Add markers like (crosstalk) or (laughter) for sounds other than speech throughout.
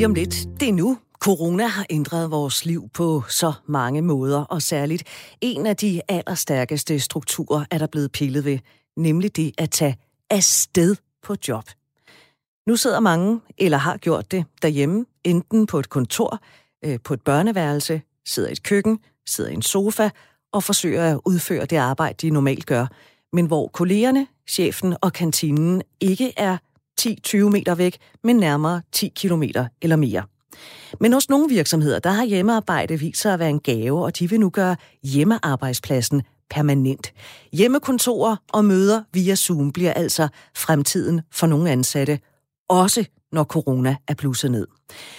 lige om lidt. Det er nu. Corona har ændret vores liv på så mange måder, og særligt en af de allerstærkeste strukturer er der blevet pillet ved, nemlig det at tage afsted på job. Nu sidder mange, eller har gjort det, derhjemme, enten på et kontor, øh, på et børneværelse, sidder i et køkken, sidder i en sofa og forsøger at udføre det arbejde, de normalt gør, men hvor kollegerne, chefen og kantinen ikke er 10-20 meter væk, men nærmere 10 kilometer eller mere. Men hos nogle virksomheder, der har hjemmearbejde vist sig at være en gave, og de vil nu gøre hjemmearbejdspladsen permanent. Hjemmekontorer og møder via Zoom bliver altså fremtiden for nogle ansatte, også når corona er blusset ned.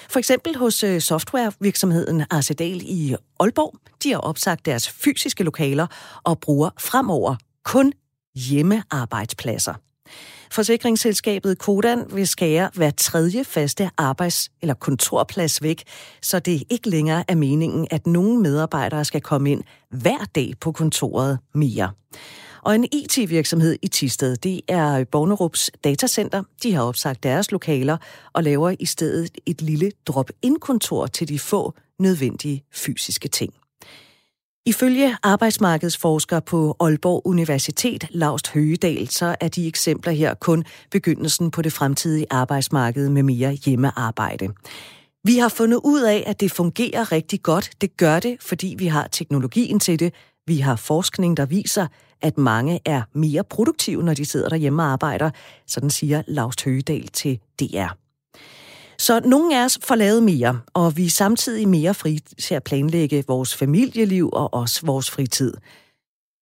For eksempel hos øh, softwarevirksomheden Arcedal i Aalborg. De har opsagt deres fysiske lokaler og bruger fremover kun hjemmearbejdspladser. Forsikringsselskabet Kodan vil skære hver tredje faste arbejds- eller kontorplads væk, så det ikke længere er meningen, at nogen medarbejdere skal komme ind hver dag på kontoret mere. Og en IT-virksomhed i Tisted, det er Bornerups datacenter. De har opsagt deres lokaler og laver i stedet et lille drop-in-kontor til de få nødvendige fysiske ting. Ifølge arbejdsmarkedsforsker på Aalborg Universitet, Laust Høgedal, så er de eksempler her kun begyndelsen på det fremtidige arbejdsmarked med mere hjemmearbejde. Vi har fundet ud af, at det fungerer rigtig godt. Det gør det, fordi vi har teknologien til det. Vi har forskning, der viser, at mange er mere produktive, når de sidder derhjemme og arbejder. Sådan siger Laust Høgedal til DR. Så nogle af os får lavet mere, og vi er samtidig mere fri til at planlægge vores familieliv og også vores fritid.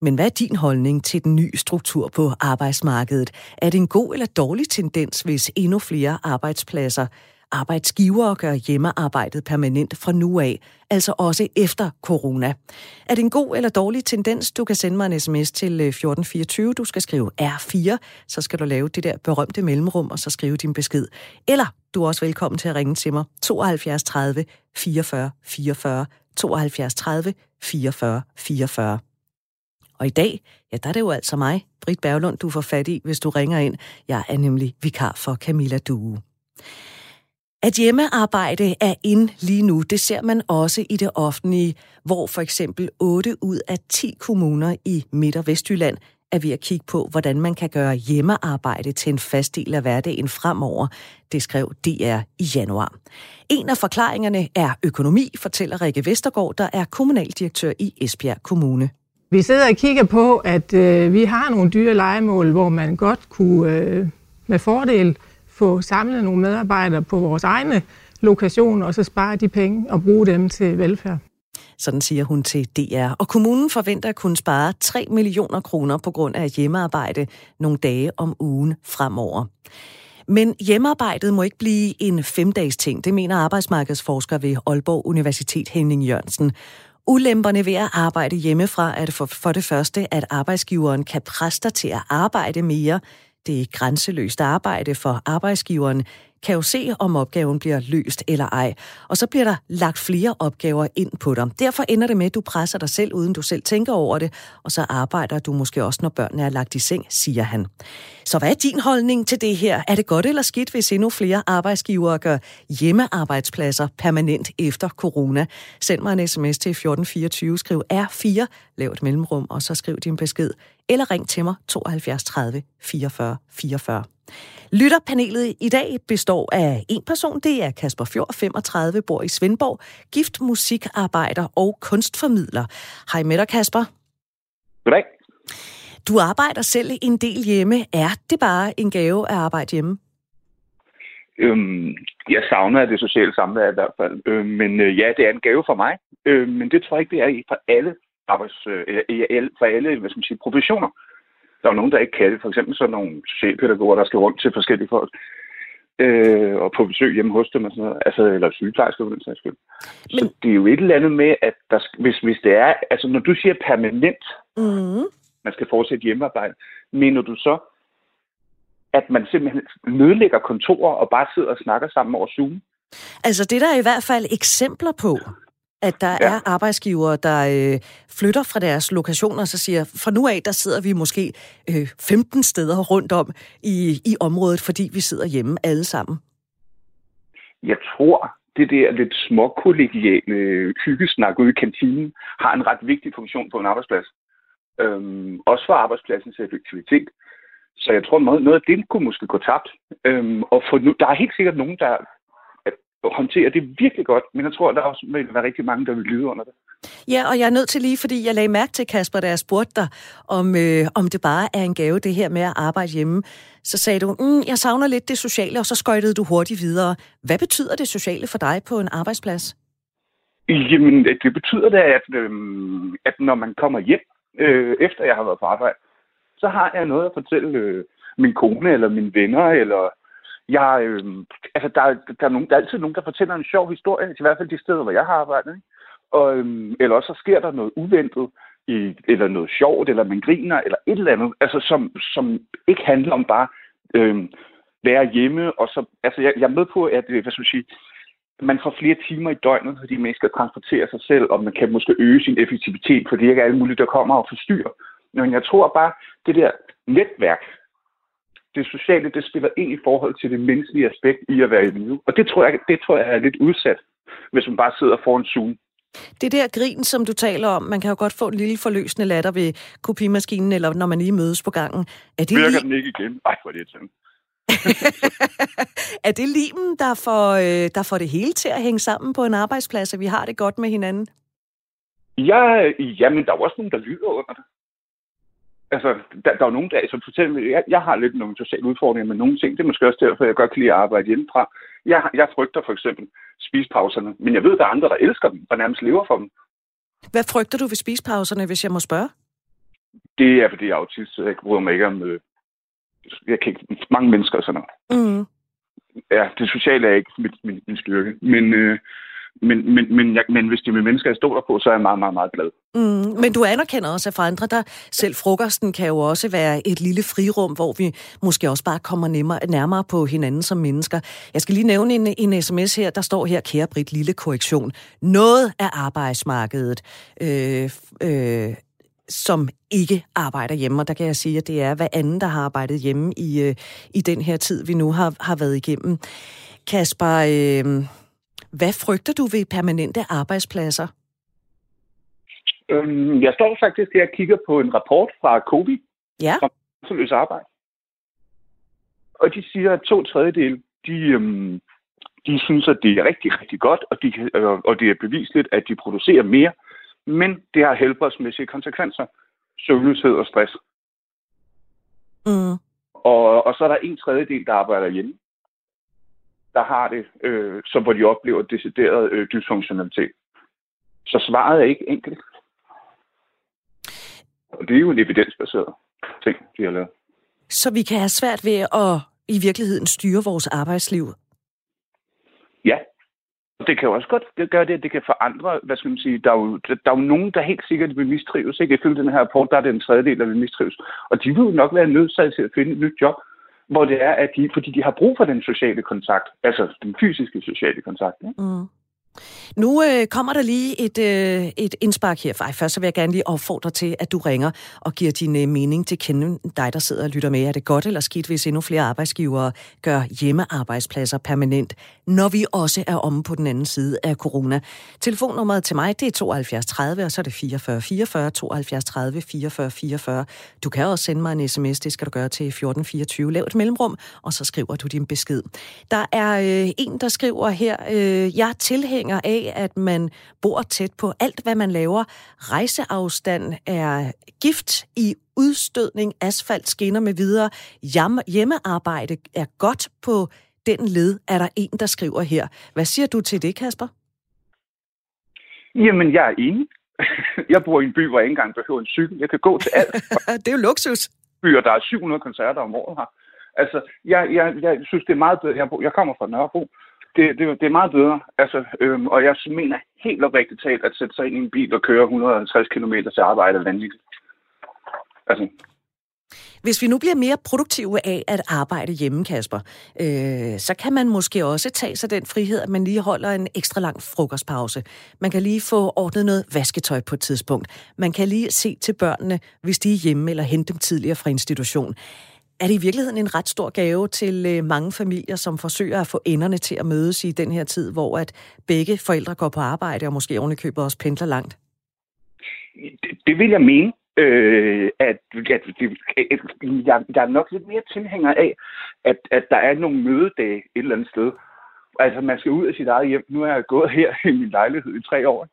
Men hvad er din holdning til den nye struktur på arbejdsmarkedet? Er det en god eller dårlig tendens, hvis endnu flere arbejdspladser arbejdsgivere gør hjemmearbejdet permanent fra nu af, altså også efter corona. Er det en god eller dårlig tendens? Du kan sende mig en sms til øh, 1424. Du skal skrive R4, så skal du lave det der berømte mellemrum, og så skrive din besked. Eller du er også velkommen til at ringe til mig 72 30 44 44 72 30 44 44. Og i dag, ja, der er det jo altså mig, Britt Berglund, du får fat i, hvis du ringer ind. Jeg er nemlig vikar for Camilla Due. At hjemmearbejde er ind lige nu, det ser man også i det offentlige, hvor for eksempel 8 ud af 10 kommuner i Midt- og Vestjylland er ved at kigge på, hvordan man kan gøre hjemmearbejde til en fast del af hverdagen fremover. Det skrev DR i januar. En af forklaringerne er økonomi, fortæller Rikke Vestergaard, der er kommunaldirektør i Esbjerg Kommune. Vi sidder og kigger på, at øh, vi har nogle dyre legemål, hvor man godt kunne øh, med fordel få samlet nogle medarbejdere på vores egne lokationer, og så spare de penge og bruge dem til velfærd. Sådan siger hun til DR. Og kommunen forventer at kunne spare 3 millioner kroner på grund af hjemmearbejde nogle dage om ugen fremover. Men hjemmearbejdet må ikke blive en femdages ting, det mener arbejdsmarkedsforsker ved Aalborg Universitet Henning Jørgensen. Ulemperne ved at arbejde hjemmefra er det for, for det første, at arbejdsgiveren kan presse dig til at arbejde mere, det er grænseløst arbejde for arbejdsgiveren, kan jo se, om opgaven bliver løst eller ej. Og så bliver der lagt flere opgaver ind på dig. Derfor ender det med, at du presser dig selv, uden du selv tænker over det, og så arbejder du måske også, når børnene er lagt i seng, siger han. Så hvad er din holdning til det her? Er det godt eller skidt, hvis endnu flere arbejdsgivere gør hjemmearbejdspladser permanent efter corona? Send mig en sms til 1424, skriv R4, lav et mellemrum, og så skriv din besked. Eller ring til mig 72 30 44 44. Lytterpanelet i dag består af en person, det er Kasper Fjord, 35, bor i Svendborg, gift musikarbejder og kunstformidler. Hej med dig, Kasper. Goddag. Du arbejder selv en del hjemme. Er det bare en gave at arbejde hjemme? Øhm, jeg savner det sociale samvær i hvert fald. Øh, men øh, ja, det er en gave for mig. Øh, men det tror jeg ikke, det er for alle arbejds, øh, for alle hvad skal man sige, professioner. Der er nogen, der ikke kan det. For eksempel sådan nogle socialpædagoger, der skal rundt til forskellige folk øh, og på besøg hjemme hos dem og sådan noget. Altså, eller sygeplejersker for den sags skyld. Men... Så det er jo et eller andet med, at der, hvis, hvis det er... Altså, når du siger permanent, mm. man skal fortsætte hjemmearbejde, mener du så, at man simpelthen nedlægger kontorer og bare sidder og snakker sammen over Zoom? Altså, det der er i hvert fald eksempler på, at der ja. er arbejdsgivere, der øh, flytter fra deres lokationer og så siger, fra nu af, der sidder vi måske øh, 15 steder rundt om i, i området, fordi vi sidder hjemme alle sammen. Jeg tror, det der lidt småkollegiale hyggesnak ude i kantinen har en ret vigtig funktion på en arbejdsplads. Øhm, også for arbejdspladsens effektivitet. Så jeg tror, noget, noget af det kunne måske gå tabt. Øhm, og for nu, der er helt sikkert nogen, der håndterer det virkelig godt, men jeg tror, der også vil være rigtig mange, der vil lide under det. Ja, og jeg er nødt til lige, fordi jeg lagde mærke til, Kasper, da jeg spurgte dig, om, øh, om det bare er en gave, det her med at arbejde hjemme. Så sagde du, mm, jeg savner lidt det sociale, og så skøjtede du hurtigt videre. Hvad betyder det sociale for dig på en arbejdsplads? Jamen, det betyder det, at, øh, at når man kommer hjem, øh, efter jeg har været på arbejde, så har jeg noget at fortælle øh, min kone, eller mine venner, eller jeg, øh, altså der, der, er nogen, der er altid nogen, der fortæller en sjov historie, i hvert fald de steder, hvor jeg har arbejdet. Ikke? Og, øh, eller også så sker der noget uventet, i, eller noget sjovt, eller man griner, eller et eller andet, altså som, som ikke handler om bare øh, være hjemme, og så, altså jeg, jeg er med på, at, øh, hvad skal man sige, man får flere timer i døgnet, fordi man skal transportere sig selv, og man kan måske øge sin effektivitet, fordi det ikke er alle mulige, der kommer og forstyrrer. Men jeg tror bare, det der netværk, det sociale, det spiller ind i forhold til det menneskelige aspekt i at være i live. Og det tror jeg, det tror jeg er lidt udsat, hvis man bare sidder foran Zoom. Det der grin, som du taler om, man kan jo godt få en lille forløsende latter ved kopimaskinen, eller når man lige mødes på gangen. Er det Virker lige... den ikke igen? Ej, hvor er det sådan. (laughs) er det limen, der får, øh, der får det hele til at hænge sammen på en arbejdsplads, at vi har det godt med hinanden? Ja, jamen, der er også nogen, der lyder under det altså, der, der er jo nogen, der, altså, for eksempel, jeg, jeg har lidt nogle sociale udfordringer med nogle ting. Det er måske også derfor, jeg godt kan lide at arbejde hjemmefra. Jeg, jeg frygter for eksempel spisepauserne, men jeg ved, der er andre, der elsker dem og nærmest lever for dem. Hvad frygter du ved spisepauserne, hvis jeg må spørge? Det er, fordi jeg er autist, så jeg bryder mig ikke om... Øh, jeg kan ikke, mange mennesker og sådan noget. Mm. Ja, det sociale er ikke min, min, min styrke. Men, øh, men, men, men, jeg, men hvis de med mennesker, jeg stoler på, så er jeg meget, meget, meget glad. Mm, men du anerkender også, at for andre, der selv frokosten kan jo også være et lille frirum, hvor vi måske også bare kommer nemmere, nærmere på hinanden som mennesker. Jeg skal lige nævne en, en sms her, der står her, kære Britt, lille korrektion. Noget af arbejdsmarkedet øh, øh, som ikke arbejder hjemme, og der kan jeg sige, at det er hvad anden, der har arbejdet hjemme i, øh, i den her tid, vi nu har, har været igennem. Kasper, øh, hvad frygter du ved permanente arbejdspladser? Øhm, jeg står faktisk her og kigger på en rapport fra COBI, ja. fra løs arbejde. Og de siger, at to tredjedel, de, øhm, de synes, at det er rigtig, rigtig godt, og, de, øh, og det er bevisligt, at de producerer mere, men det har helbredsmæssige konsekvenser. Søvnløshed og stress. Mm. Og, og så er der en tredjedel, der arbejder hjemme der har det, øh, som hvor de oplever decideret øh, dysfunktionalitet. Så svaret er ikke enkelt. Og det er jo en evidensbaseret ting, de har lavet. Så vi kan have svært ved at i virkeligheden styre vores arbejdsliv? Ja. Det kan jo også godt gøre det, at det kan forandre, hvad skal man sige, der er jo, der er jo nogen, der helt sikkert vil mistrives. Ikke? Ifølge den her rapport, der er det en tredjedel, der vil mistrives. Og de vil jo nok være nødsaget til at finde et nyt job hvor det er, at de, fordi de har brug for den sociale kontakt, altså den fysiske sociale kontakt. Ikke? Mm. Nu øh, kommer der lige et, øh, et indspark her. Ej, først så vil jeg gerne lige opfordre til, at du ringer og giver din øh, mening til kende dig, der sidder og lytter med. Er det godt eller skidt, hvis endnu flere arbejdsgivere gør hjemmearbejdspladser permanent, når vi også er omme på den anden side af corona? Telefonnummeret til mig, det er 72 30, og så er det 44 44 72 30 44 44. Du kan også sende mig en sms, det skal du gøre til 1424. Lav et mellemrum, og så skriver du din besked. Der er øh, en, der skriver her, øh, jeg tilhænger tilhænger af, at man bor tæt på alt, hvad man laver. Rejseafstand er gift i udstødning, asfalt, skinner med videre. Hjemmearbejde er godt på den led, er der en, der skriver her. Hvad siger du til det, Kasper? Jamen, jeg er enig. (laughs) Jeg bor i en by, hvor jeg ikke engang behøver en cykel. Jeg kan gå til alt. (laughs) det er jo luksus. Byer, der er 700 koncerter om året her. Altså, jeg, jeg, jeg synes, det er meget bedre. Jeg, jeg kommer fra Nørrebro, det, det, det er meget bedre. Altså, øhm, og jeg mener helt oprigtigt talt, at sætte sig ind i en bil og køre 150 km til arbejde er vanvittigt. Altså, hvis vi nu bliver mere produktive af at arbejde hjemme, Kasper, øh, så kan man måske også tage sig den frihed, at man lige holder en ekstra lang frokostpause. Man kan lige få ordnet noget vasketøj på et tidspunkt. Man kan lige se til børnene, hvis de er hjemme, eller hente dem tidligere fra institution. Er det i virkeligheden en ret stor gave til øh, mange familier, som forsøger at få enderne til at mødes i den her tid, hvor at begge forældre går på arbejde og måske ovenikøbet også pendler langt? Det, det vil jeg mene. Øh, at, at det, jeg, jeg er nok lidt mere tilhænger af, at, at der er nogle mødedage et eller andet sted. Altså, man skal ud af sit eget hjem. Nu er jeg gået her i min lejlighed i tre år,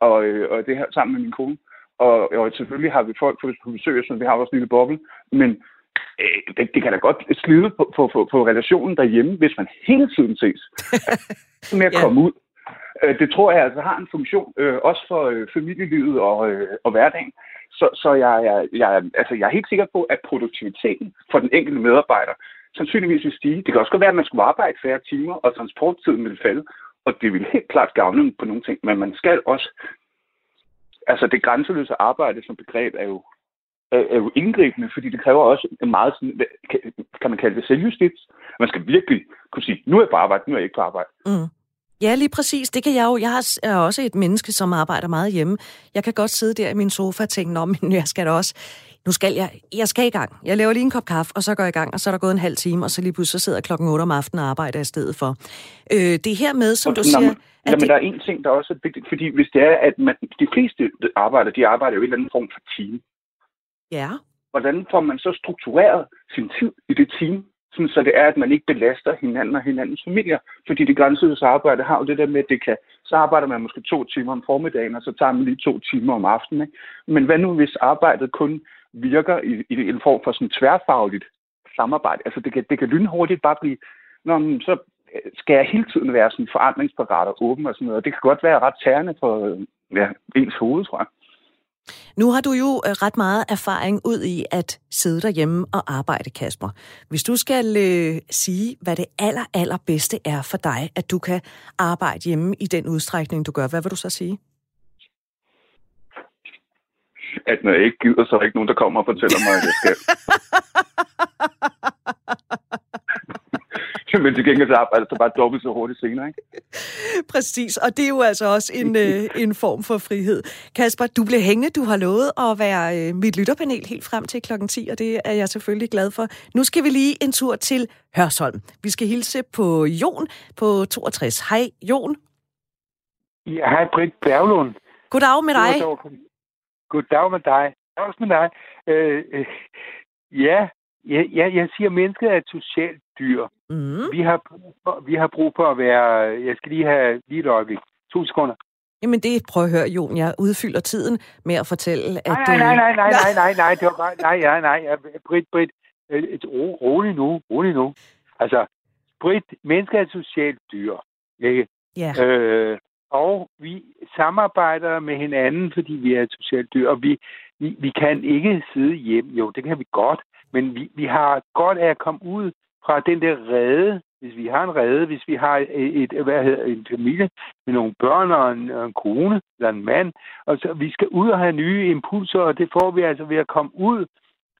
og, øh, og det her sammen med min kone. Og, og selvfølgelig har vi folk på besøg, så vi har vores lille boble. Men øh, det, det kan da godt slide på, på, på, på relationen derhjemme, hvis man hele tiden ses. (laughs) med at ja. komme ud. Øh, det tror jeg altså har en funktion, øh, også for øh, familielivet og, øh, og hverdagen. Så, så jeg, jeg, jeg, altså, jeg er helt sikker på, at produktiviteten for den enkelte medarbejder sandsynligvis vil stige. Det kan også godt være, at man skulle arbejde færre timer, og transporttiden vil falde. Og det vil helt klart gavne på nogle ting. Men man skal også... Altså, det grænseløse arbejde som begreb er jo, er, er jo indgribende, fordi det kræver også en meget, sådan, kan man kalde det selvjustits. Man skal virkelig kunne sige, nu er jeg på arbejde, nu er jeg ikke på arbejde. Mm. Ja, lige præcis. Det kan jeg jo. Jeg er også et menneske, som arbejder meget hjemme. Jeg kan godt sidde der i min sofa og tænke, men (laughs) jeg skal da også... Nu skal jeg, jeg skal i gang. Jeg laver lige en kop kaffe, og så går jeg i gang, og så er der gået en halv time, og så lige pludselig så sidder jeg klokken 8 om aftenen og arbejder i stedet for. Øh, det er her med, som du siger... At jamen, det... der er en ting, der også er vigtigt, fordi hvis det er, at man, de fleste arbejder, de arbejder jo i en eller anden form for team. Ja. Hvordan får man så struktureret sin tid i det team? Sådan, så det er, at man ikke belaster hinanden og hinandens familier. Fordi det grænseløse arbejde har jo det der med, at det kan, så arbejder man måske to timer om formiddagen, og så tager man lige to timer om aftenen. Ikke? Men hvad nu, hvis arbejdet kun virker i, i en form for sådan tværfagligt samarbejde? Altså det kan, det kan lynhurtigt bare blive, Nå, så øh, skal jeg hele tiden være sådan forandringsparat og åben og sådan noget. Og det kan godt være ret tærende for øh, ja, ens hoved, tror jeg. Nu har du jo øh, ret meget erfaring ud i at sidde derhjemme og arbejde, Kasper. Hvis du skal øh, sige, hvad det aller, aller bedste er for dig, at du kan arbejde hjemme i den udstrækning, du gør, hvad vil du så sige? At når jeg ikke gider, så er der ikke nogen, der kommer og fortæller mig, at jeg skal. (laughs) (laughs) men til gengæld så arbejder så bare dobbelt så hurtigt senere, ikke? Præcis, og det er jo altså også en, øh, en form for frihed. Kasper, du blev hængende. Du har lovet at være øh, mit lytterpanel helt frem til klokken 10, og det er jeg selvfølgelig glad for. Nu skal vi lige en tur til Hørsholm. Vi skal hilse på Jon på 62. Hej, Jon. Ja, hej, Britt Berglund. Goddag med dig. Goddag med dig. Også med dig. Øh, øh, ja, jeg, jeg, jeg siger, at mennesket er et socialt dyr. Mm. Vi, har brug for, vi har brug for at være... Jeg skal lige have lige et øjeblik. To sekunder. Jamen det, prøv at høre, Jon, jeg udfylder tiden med at fortælle, at... Nej, nej, nej, nej, (laughs) nej, nej, nej, det var bare... Nej, nej, nej, Britt, Britt, et ro, rolig nu, rolig nu. Altså, Britt, mennesker er et socialt dyr, ikke? Ja. Øh, og vi samarbejder med hinanden, fordi vi er et socialt dyr, og vi, vi, vi kan ikke sidde hjem. Jo, det kan vi godt, men vi, vi har godt af at komme ud fra den der rede, hvis vi har en rede, hvis vi har et, hvad hedder, en familie med nogle børn og en, og en kone eller en mand, og så vi skal ud og have nye impulser, og det får vi altså ved at komme ud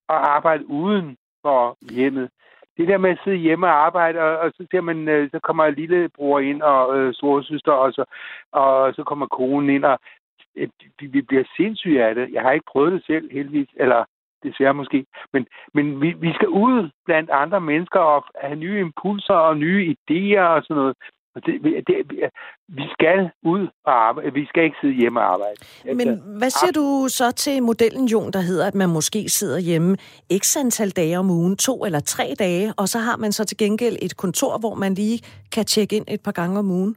og arbejde uden for hjemmet. Det der med at sidde hjemme og arbejde, og, og så, ser man, øh, så kommer lillebror ind og øh, storesøster, og så, og så kommer konen ind, og øh, vi, vi bliver sindssyge af det. Jeg har ikke prøvet det selv, heldigvis, eller desværre måske. Men, men vi, vi skal ud blandt andre mennesker og have nye impulser og nye idéer og sådan noget. Og det, det, vi skal ud og arbejde. Vi skal ikke sidde hjemme og arbejde. Men altså, hvad siger du så til modellen, Jon, der hedder, at man måske sidder hjemme x antal dage om ugen, to eller tre dage, og så har man så til gengæld et kontor, hvor man lige kan tjekke ind et par gange om ugen?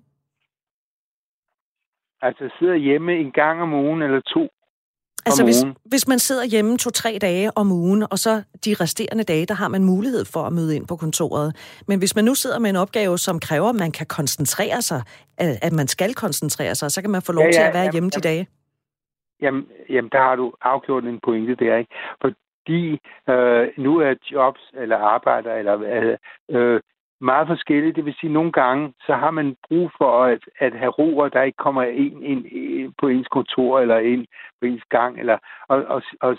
Altså sidder hjemme en gang om ugen eller to, Altså hvis, hvis man sidder hjemme to-tre dage om ugen, og så de resterende dage, der har man mulighed for at møde ind på kontoret. Men hvis man nu sidder med en opgave, som kræver, at man kan koncentrere sig, at man skal koncentrere sig, så kan man få lov ja, ja, til at være hjemme jamen, de dage. Jamen, jamen, der har du afgjort en pointe der, ikke? Fordi øh, nu er jobs eller arbejder eller øh, meget forskellige. Det vil sige, at nogle gange, så har man brug for at, at have ro, og der ikke kommer ind, ind, ind på ens kontor eller ind på ens gang, eller, og, og, og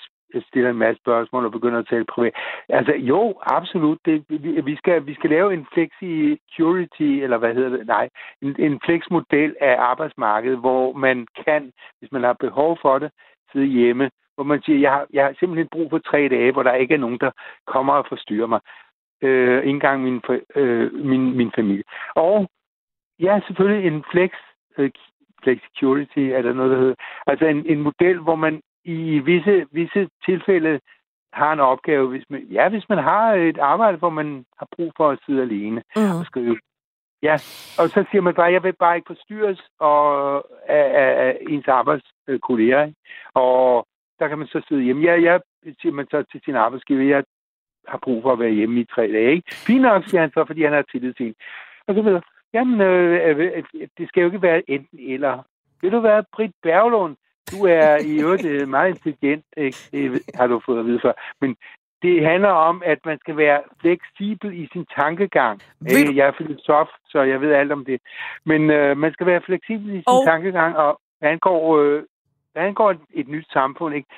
stiller en masse spørgsmål og begynder at tale privat. Altså jo, absolut. Det, vi, vi, skal, vi skal lave en flexicurity, eller hvad hedder det? Nej, en, en flexmodel af arbejdsmarkedet, hvor man kan, hvis man har behov for det, sidde hjemme hvor man siger, jeg har, jeg har simpelthen brug for tre dage, hvor der ikke er nogen, der kommer og forstyrrer mig. Øh, ikke engang min, øh, min, min familie. Og ja, selvfølgelig en flex, øh, flexicurity, er der noget, der hedder. Altså en, en model, hvor man i visse, visse tilfælde har en opgave, hvis man, ja, hvis man har et arbejde, hvor man har brug for at sidde alene mm. og skrive. Ja, og så siger man bare, jeg vil bare ikke forstyrres og, af, af, af ens arbejdskolleger. Og der kan man så sidde hjemme. Ja, jeg siger man så til sin arbejdsgiver, jeg har brug for at være hjemme i tre dage. Ikke? Fint nok, siger han så, fordi han har tillid til en. Og så videre. Jamen, øh, øh, øh, det skal jo ikke være enten eller. Vil du være Britt Berglund? Du er i øvrigt øh, meget intelligent, ikke? det har du fået at vide før. Men det handler om, at man skal være fleksibel i sin tankegang. Vil... Jeg er filosof, så jeg ved alt om det. Men øh, man skal være fleksibel i sin oh. tankegang, og hvad angår, øh, hvad angår et, et nyt samfund, ikke?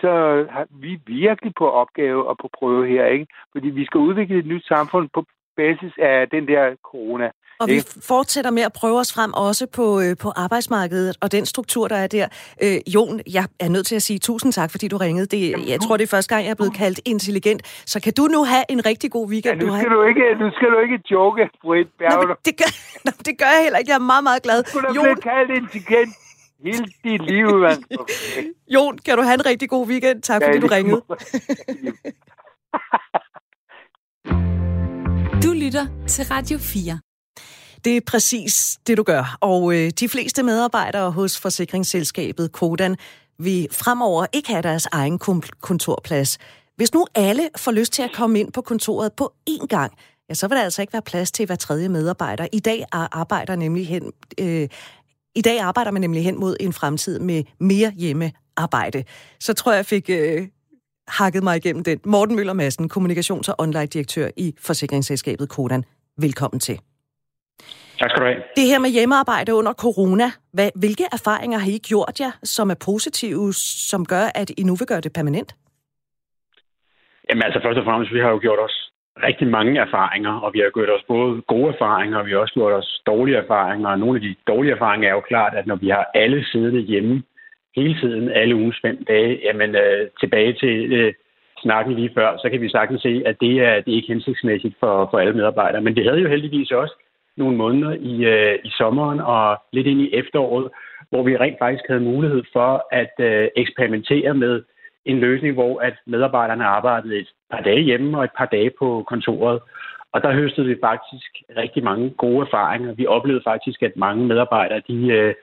Så har vi virkelig på opgave og på prøve her, ikke? Fordi vi skal udvikle et nyt samfund på basis af den der corona. Og vi fortsætter med at prøve os frem også på, øh, på arbejdsmarkedet og den struktur, der er der. Øh, Jon, jeg er nødt til at sige tusind tak, fordi du ringede. Det, Jamen, jeg tror, det er første gang, jeg er blevet kaldt intelligent. Så kan du nu have en rigtig god weekend? Ja, nu, skal du, ikke, nu skal du ikke joke, Britt Berger. det, gør, (laughs) det gør jeg heller ikke. Jeg er meget, meget glad. Du er blevet kaldt intelligent hele dit liv, mand. (laughs) Jon, kan du have en rigtig god weekend? Tak, fordi ja, du ringede. (laughs) du lytter til Radio 4. Det er præcis det, du gør. Og øh, de fleste medarbejdere hos forsikringsselskabet Kodan vil fremover ikke have deres egen kontorplads. Hvis nu alle får lyst til at komme ind på kontoret på én gang, ja, så vil der altså ikke være plads til hver tredje medarbejder. I dag arbejder nemlig hen, øh, i dag arbejder man nemlig hen mod en fremtid med mere hjemmearbejde. Så tror jeg, jeg fik øh, hakket mig igennem den. Morten Møller Madsen, kommunikations- og online-direktør i forsikringsselskabet Kodan. Velkommen til. Tak skal du have. Det her med hjemmearbejde under corona, hvad, hvilke erfaringer har I gjort jer, som er positive, som gør, at I nu vil gøre det permanent? Jamen altså først og fremmest, vi har jo gjort os rigtig mange erfaringer, og vi har gjort os både gode erfaringer, og vi har også gjort os dårlige erfaringer. Og nogle af de dårlige erfaringer er jo klart, at når vi har alle siddende hjemme hele tiden, alle ugens fem dage, jamen øh, tilbage til øh, snakken lige før, så kan vi sagtens se, at det er, det er ikke hensigtsmæssigt for, for alle medarbejdere. Men det havde jo heldigvis også nogle måneder i, øh, i sommeren og lidt ind i efteråret, hvor vi rent faktisk havde mulighed for at øh, eksperimentere med en løsning, hvor at medarbejderne arbejdede et par dage hjemme og et par dage på kontoret. Og der høstede vi faktisk rigtig mange gode erfaringer. Vi oplevede faktisk, at mange medarbejdere, de, øh,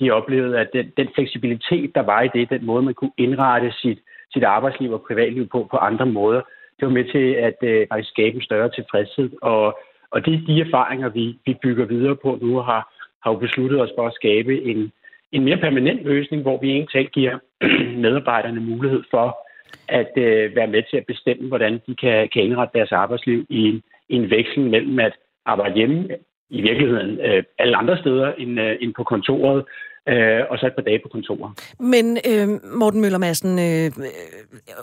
de oplevede, at den, den fleksibilitet, der var i det, den måde, man kunne indrette sit, sit arbejdsliv og privatliv på, på andre måder, det var med til at øh, faktisk skabe en større tilfredshed og og det er de erfaringer, vi, vi bygger videre på nu, har, har jo besluttet os for at skabe en, en mere permanent løsning, hvor vi egentlig giver (clears throat) medarbejderne mulighed for at øh, være med til at bestemme, hvordan de kan, kan indrette deres arbejdsliv i en, i en veksling mellem at arbejde hjemme i virkeligheden øh, alle andre steder end, øh, end på kontoret, øh, og så et par dage på kontoret. Men øh, Morten Møller Madsen, øh, øh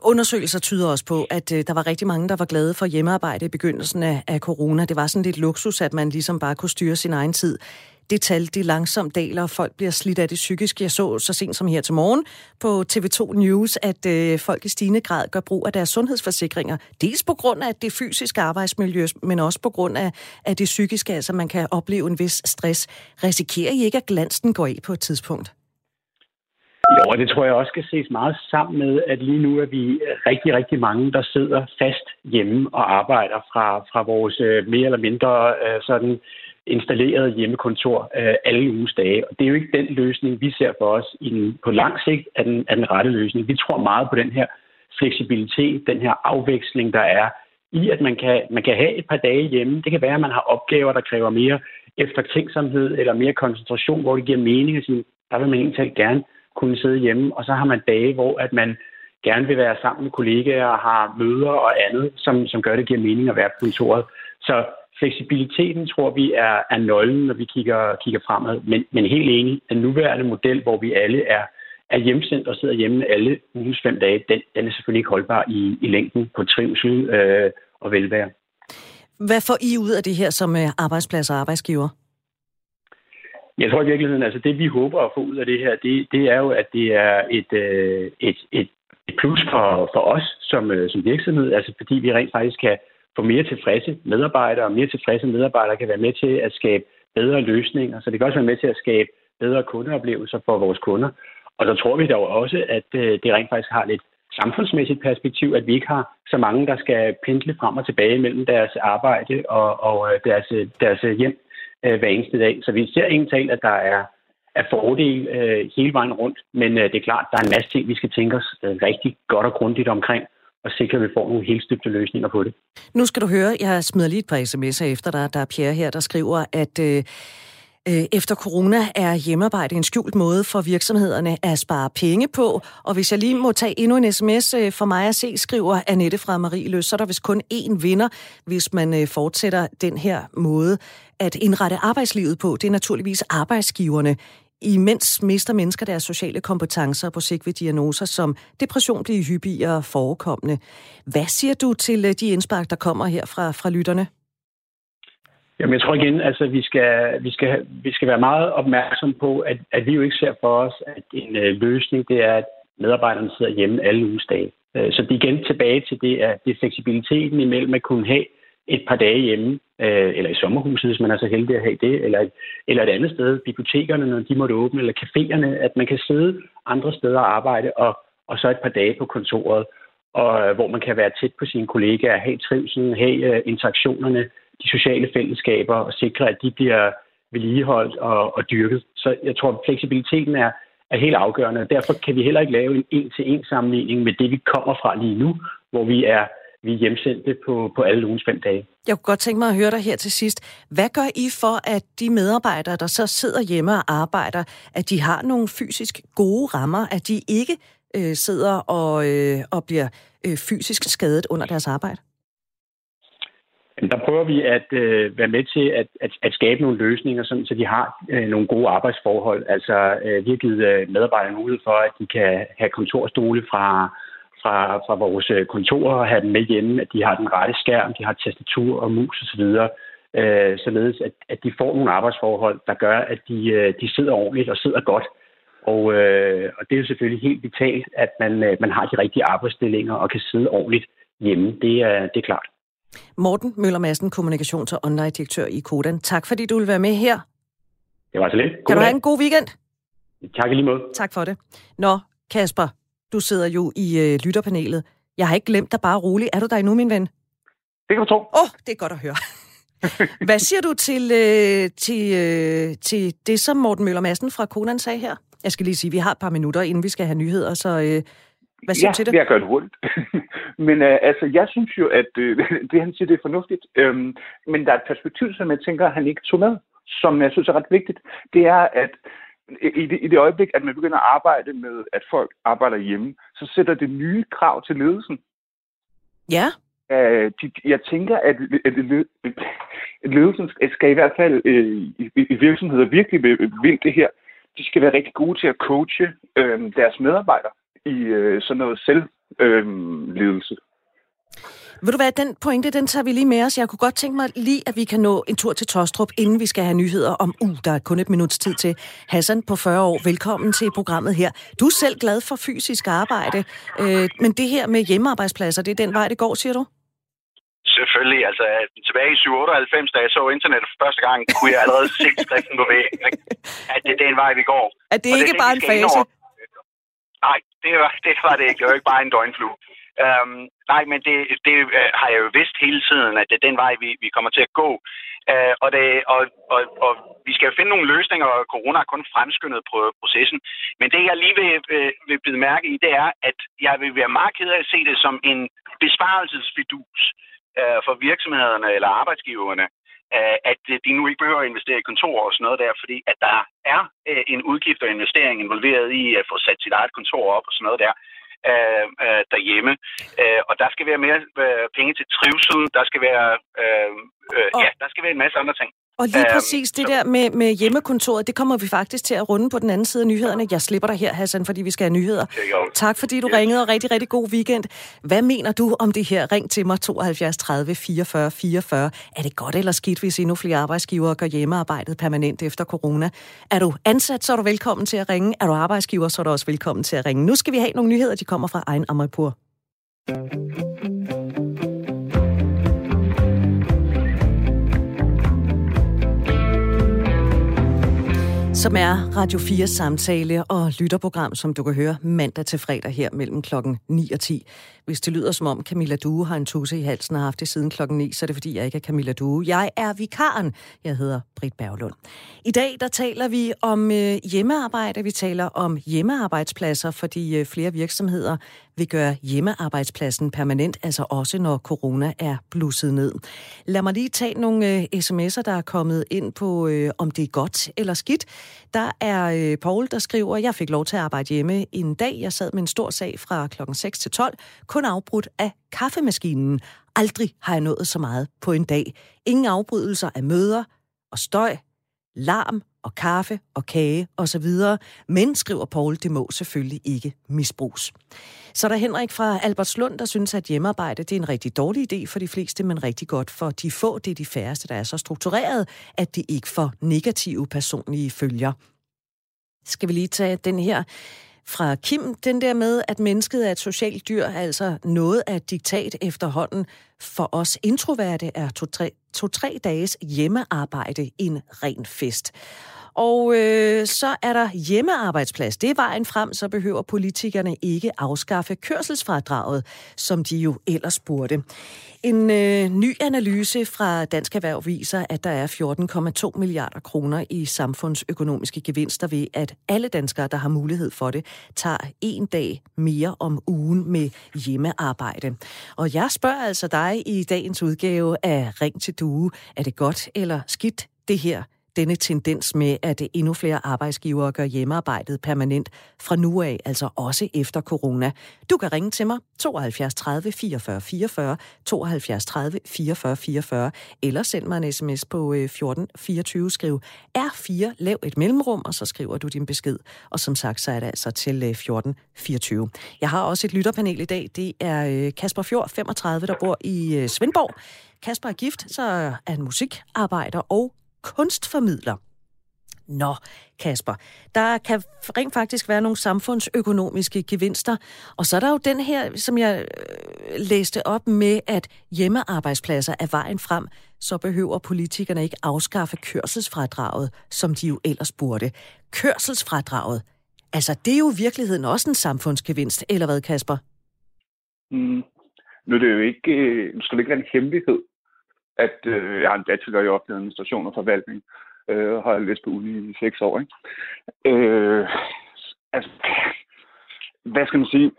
undersøgelser tyder også på, at øh, der var rigtig mange, der var glade for hjemmearbejde i begyndelsen af, af corona. Det var sådan lidt luksus, at man ligesom bare kunne styre sin egen tid det tal, det langsomt daler, og folk bliver slidt af det psykisk. Jeg så så sent som her til morgen på TV2 News, at øh, folk i stigende grad gør brug af deres sundhedsforsikringer. Dels på grund af det fysiske arbejdsmiljø, men også på grund af, af det psykiske, altså man kan opleve en vis stress. Risikerer I ikke, at glansen går af på et tidspunkt? Jo, og det tror jeg også skal ses meget sammen med, at lige nu er vi rigtig, rigtig mange, der sidder fast hjemme og arbejder fra, fra vores øh, mere eller mindre øh, sådan installeret hjemmekontor øh, alle uges dage. Og det er jo ikke den løsning, vi ser for os i den, på lang sigt er den, er den rette løsning. Vi tror meget på den her fleksibilitet, den her afveksling, der er i, at man kan, man kan have et par dage hjemme. Det kan være, at man har opgaver, der kræver mere eftertænksomhed eller mere koncentration, hvor det giver mening at sige, der vil man egentlig gerne kunne sidde hjemme. Og så har man dage, hvor at man gerne vil være sammen med kollegaer og har møder og andet, som, som gør, at det giver mening at være på kontoret. Så fleksibiliteten tror vi er, er nøglen, når vi kigger, kigger fremad. Men, men helt enig, den nuværende model, hvor vi alle er, er hjemsendt og sidder hjemme alle ugens fem dage, den, den er selvfølgelig ikke holdbar i, i længden på trivsel øh, og velvære. Hvad får I ud af det her som øh, arbejdsplads og arbejdsgiver? Jeg tror i virkeligheden, altså det vi håber at få ud af det her, det, det er jo, at det er et, øh, et, et et plus for, for os som, øh, som virksomhed, altså fordi vi rent faktisk kan få mere tilfredse medarbejdere, og mere tilfredse medarbejdere kan være med til at skabe bedre løsninger, så det kan også være med til at skabe bedre kundeoplevelser for vores kunder. Og så tror vi dog også, at øh, det rent faktisk har lidt samfundsmæssigt perspektiv, at vi ikke har så mange, der skal pendle frem og tilbage mellem deres arbejde og, og øh, deres, øh, deres hjem hver eneste dag. Så vi ser egentlig, at der er, er fordel øh, hele vejen rundt, men øh, det er klart, der er en masse ting, vi skal tænke os øh, rigtig godt og grundigt omkring, og sikre, at vi får nogle helt støbte løsninger på det. Nu skal du høre, jeg smider lige et par sms'er efter dig. Der er Pierre her, der skriver, at øh, øh, efter corona er hjemmearbejde en skjult måde for virksomhederne at spare penge på. Og hvis jeg lige må tage endnu en sms øh, for mig at se, skriver Annette fra Marie Løs, så er der vist kun én vinder, hvis man øh, fortsætter den her måde at indrette arbejdslivet på. Det er naturligvis arbejdsgiverne. Imens mister mennesker deres sociale kompetencer på sigt ved diagnoser som depression bliver hyppigere forekommende. Hvad siger du til øh, de indspark, der kommer her fra, fra lytterne? Jamen, jeg tror igen, altså, vi skal, vi skal, vi skal være meget opmærksom på, at, at vi jo ikke ser for os, at en øh, løsning, det er, at medarbejderne sidder hjemme alle uges dage. Øh, så det er igen tilbage til det, at det er fleksibiliteten imellem at kunne have et par dage hjemme, øh, eller i sommerhuset, hvis man er så heldig at have det, eller, eller et andet sted, bibliotekerne, når de måtte åbne, eller caféerne, at man kan sidde andre steder og arbejde, og, og så et par dage på kontoret, og øh, hvor man kan være tæt på sine kollegaer, have trivselen, have øh, interaktionerne, de sociale fællesskaber og sikre, at de bliver vedligeholdt og, og dyrket. Så jeg tror, at fleksibiliteten er, er helt afgørende, og derfor kan vi heller ikke lave en en-til-en sammenligning med det, vi kommer fra lige nu, hvor vi er vi hjemsendte på, på alle ugens fem dage. Jeg kunne godt tænke mig at høre dig her til sidst. Hvad gør I for, at de medarbejdere, der så sidder hjemme og arbejder, at de har nogle fysisk gode rammer, at de ikke øh, sidder og, øh, og bliver øh, fysisk skadet under deres arbejde? Der prøver vi at øh, være med til at, at, at skabe nogle løsninger, sådan, så de har øh, nogle gode arbejdsforhold. Altså, øh, vi har givet øh, medarbejderne mulighed for, at de kan have kontorstole fra, fra, fra vores øh, kontorer og have dem med hjemme, at de har den rette skærm, de har tastatur og mus osv., øh, således at, at de får nogle arbejdsforhold, der gør, at de, øh, de sidder ordentligt og sidder godt. Og, øh, og det er jo selvfølgelig helt vitalt, at man, øh, man har de rigtige arbejdsstillinger og kan sidde ordentligt hjemme. Det er, det er klart. Morten Møller Madsen, kommunikations- og online-direktør i Kodan. Tak fordi du vil være med her. Det var så lidt. God kan du have en god weekend? Tak lige måde. Tak for det. Nå, Kasper, du sidder jo i øh, lytterpanelet. Jeg har ikke glemt dig bare roligt. Er du der endnu, min ven? Det kan du tro. Åh, oh, det er godt at høre. (laughs) Hvad siger du til, øh, til, øh, til det, som Morten Møller Madsen fra Konan sagde her? Jeg skal lige sige, at vi har et par minutter, inden vi skal have nyheder, så øh, hvad siger ja, du til det? jeg gør det hurtigt. (laughs) men øh, altså, jeg synes jo, at øh, (laughs) det, han siger, det er fornuftigt. Øhm, men der er et perspektiv, som jeg tænker, han ikke tog med, som jeg synes er ret vigtigt. Det er, at i det, i det øjeblik, at man begynder at arbejde med, at folk arbejder hjemme, så sætter det nye krav til ledelsen. Ja. Uh, de, jeg tænker, at, at, at ledelsen skal i hvert fald uh, i, i virksomheder virkelig vil det her. De skal være rigtig gode til at coache uh, deres medarbejdere i uh, sådan noget selvledelse. Uh, ved du hvad, den pointe, den tager vi lige med os. Jeg kunne godt tænke mig lige, at vi kan nå en tur til Tostrup, inden vi skal have nyheder om, uh, der er kun et minuts tid til. Hassan på 40 år, velkommen til programmet her. Du er selv glad for fysisk arbejde, øh, men det her med hjemmearbejdspladser, det er den vej, det går, siger du? Selvfølgelig. Altså, tilbage i 97, da jeg så internet for første gang, kunne jeg allerede se skriften på væggen. At det er den vej, vi går. At det ikke det, bare en fase? Nej, det var, det var det ikke. Det var ikke bare en døgnflue. Øhm, nej, men det, det øh, har jeg jo vidst hele tiden, at det er den vej, vi, vi kommer til at gå. Øh, og, det, og, og, og vi skal jo finde nogle løsninger, og corona har kun fremskyndet på processen. Men det, jeg lige vil, øh, vil bide mærke i, det er, at jeg vil være meget ked af at se det som en besparelsesfidus øh, for virksomhederne eller arbejdsgiverne, øh, at de nu ikke behøver at investere i kontor og sådan noget der, fordi at der er øh, en udgift og investering involveret i at få sat sit eget kontor op og sådan noget der øh, øh, derhjemme. Øh, og der skal være mere øh, penge til trivsel, der skal være, øh, øh, ja, der skal være en masse andre ting. Og lige øhm, præcis det der med, med hjemmekontoret, det kommer vi faktisk til at runde på den anden side af nyhederne. Jeg slipper dig her, Hassan, fordi vi skal have nyheder. Tak fordi du yes. ringede, og rigtig, rigtig god weekend. Hvad mener du om det her? Ring til mig 72 30 44 44. Er det godt eller skidt, hvis endnu flere arbejdsgivere gør hjemmearbejdet permanent efter corona? Er du ansat, så er du velkommen til at ringe. Er du arbejdsgiver, så er du også velkommen til at ringe. Nu skal vi have nogle nyheder, de kommer fra egen Amarpur. Som er Radio 4 samtale og lytterprogram, som du kan høre mandag til fredag her mellem klokken 9 og 10. Hvis det lyder som om Camilla Due har en tusse i halsen og har haft det siden klokken 9, så er det fordi, jeg ikke er Camilla Due. Jeg er vikaren. Jeg hedder Britt Berglund. I dag der taler vi om øh, hjemmearbejde. Vi taler om hjemmearbejdspladser, fordi øh, flere virksomheder vil gøre hjemmearbejdspladsen permanent, altså også når corona er blusset ned. Lad mig lige tage nogle øh, sms'er, der er kommet ind på, øh, om det er godt eller skidt. Der er øh, Paul, der skriver, jeg fik lov til at arbejde hjemme en dag. Jeg sad med en stor sag fra klokken 6 til 12, kun afbrudt af kaffemaskinen. Aldrig har jeg nået så meget på en dag. Ingen afbrydelser af møder og støj, larm og kaffe og kage osv. Men, skriver Paul, det må selvfølgelig ikke misbruges. Så der er Henrik fra Albertslund, der synes, at hjemmearbejde det er en rigtig dårlig idé for de fleste, men rigtig godt for de få. Det er de færreste, der er så struktureret, at det ikke får negative personlige følger. Skal vi lige tage den her fra Kim, den der med, at mennesket er et socialt dyr, altså noget af et diktat efterhånden. For os introverte er to-tre to, tre dages hjemmearbejde en ren fest. Og øh, så er der hjemmearbejdsplads. Det er vejen frem, så behøver politikerne ikke afskaffe kørselsfradraget, som de jo ellers burde. En øh, ny analyse fra Dansk Erhverv viser, at der er 14,2 milliarder kroner i samfundsøkonomiske gevinster ved, at alle danskere, der har mulighed for det, tager en dag mere om ugen med hjemmearbejde. Og jeg spørger altså dig i dagens udgave af Ring til Due. Er det godt eller skidt, det her denne tendens med, at endnu flere arbejdsgivere gør hjemmearbejdet permanent fra nu af, altså også efter corona. Du kan ringe til mig 72 30 44 44, 72 30 44 44, eller send mig en sms på øh, 1424, skriv R4, lav et mellemrum, og så skriver du din besked. Og som sagt, så er det altså til øh, 1424. Jeg har også et lytterpanel i dag. Det er øh, Kasper Fjord, 35, der bor i Svendborg. Kasper er gift, så er han musikarbejder og kunstformidler. Nå, Kasper, der kan rent faktisk være nogle samfundsøkonomiske gevinster. Og så er der jo den her, som jeg øh, læste op med, at hjemmearbejdspladser er vejen frem, så behøver politikerne ikke afskaffe kørselsfradraget, som de jo ellers burde. Kørselsfradraget, altså det er jo i virkeligheden også en samfundsgevinst, eller hvad, Kasper? Mm. Nu er det jo ikke, øh, nu skal det ikke være en hemmelighed, at øh, jeg har en bachelor i offentlig administration og forvaltning, øh, har har læst på uni i seks år. Ikke? Øh, altså, hvad skal man sige?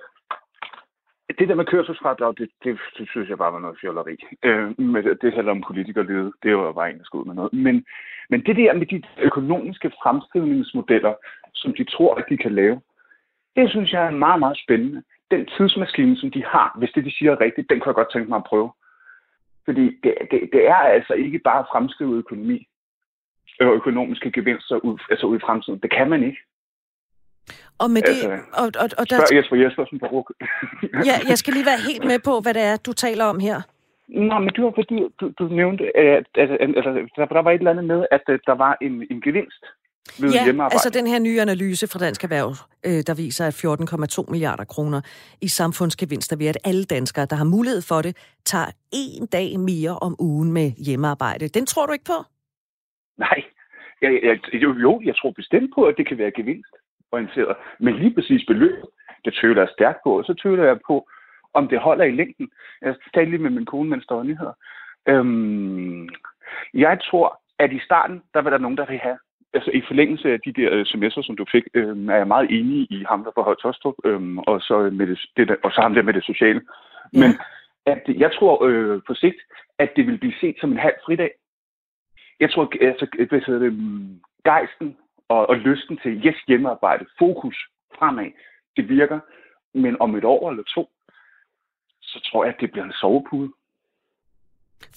Det der med kørselsfradrag, det, det, det synes jeg bare var noget fjolleri. Øh, med, det handler om politikerlede. Det var bare en, der skulle med noget. Men, men det der med de økonomiske fremskrivningsmodeller, som de tror, at de kan lave, det synes jeg er meget, meget spændende. Den tidsmaskine, som de har, hvis det de siger er rigtigt, den kunne jeg godt tænke mig at prøve. Fordi det, det, det er altså ikke bare at fremskrive økonomi og økonomiske gevinster ud, altså ud i fremtiden. Det kan man ikke. Og med det... Altså, og, og, og der... Spørg Jesper Jespersen på RUK. (laughs) ja, jeg skal lige være helt med på, hvad det er, du taler om her. Nå, men det var fordi, du, du nævnte, at, at, at, at der, der var et eller andet med, at der var en, en gevinst ved ja, altså den her nye analyse fra Dansk Erhverv, øh, der viser, at 14,2 milliarder kroner i samfundsgevinster ved, at alle danskere, der har mulighed for det, tager en dag mere om ugen med hjemmearbejde. Den tror du ikke på? Nej, jeg, jeg, jo, jo, jeg tror bestemt på, at det kan være gevinstorienteret. Men lige præcis beløb, det tvivler jeg stærkt på. Og så tvivler jeg på, om det holder i længden. Jeg talte lige med min kone, mens der var nyheder. Øhm, jeg tror, at i starten, der vil der nogen, der vil have altså i forlængelse af de der øh, sms'er, som du fik, øh, er jeg meget enig i ham, der på Højt Tostrup, øh, og, så med det, det der, og så ham der med det sociale. Ja. Men at, jeg tror øh, på sigt, at det vil blive set som en halv fridag. Jeg tror, altså, hvad hedder det, mm, gejsten og, og lysten til yes hjemmearbejde, fokus fremad, det virker. Men om et år eller to, så tror jeg, at det bliver en sovepude.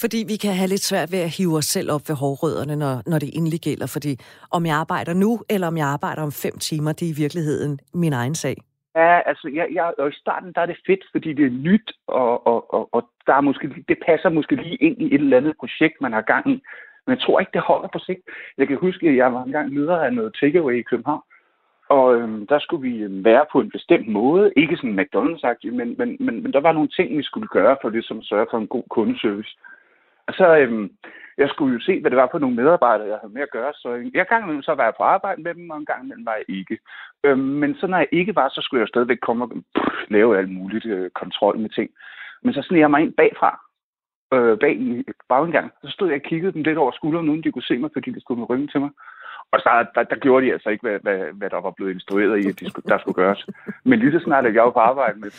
Fordi vi kan have lidt svært ved at hive os selv op ved hårrødderne, når, når det endelig gælder. Fordi om jeg arbejder nu, eller om jeg arbejder om fem timer, det er i virkeligheden min egen sag. Ja, altså, jeg, jeg, og i starten der er det fedt, fordi det er nyt, og, og, og, og der er måske, det passer måske lige ind i et eller andet projekt, man har gang i. Men jeg tror ikke, det holder på sigt. Jeg kan huske, at jeg var engang leder af noget takeaway i København, og øhm, der skulle vi øhm, være på en bestemt måde. Ikke sådan McDonald's-agtigt, men, men, men, men der var nogle ting, vi skulle gøre for det, som sørger for en god kundeservice. Og så, øhm, jeg skulle jo se, hvad det var for nogle medarbejdere, jeg havde med at gøre. Så øhm, jeg gang imellem så var jeg på arbejde med dem, og en gang imellem var jeg ikke. Øhm, men så når jeg ikke var, så skulle jeg stadigvæk komme og pff, lave alt muligt øh, kontrol med ting. Men så sneg jeg mig ind bagfra, øh, bag i bagindgang. Så stod jeg og kiggede dem lidt over skulderen, uden de kunne se mig, fordi de skulle med ryggen til mig. Og så, der, der gjorde de altså ikke, hvad, hvad, hvad der var blevet instrueret i, at de skulle, der skulle gøres. Men lige så snart, at jeg var på arbejde med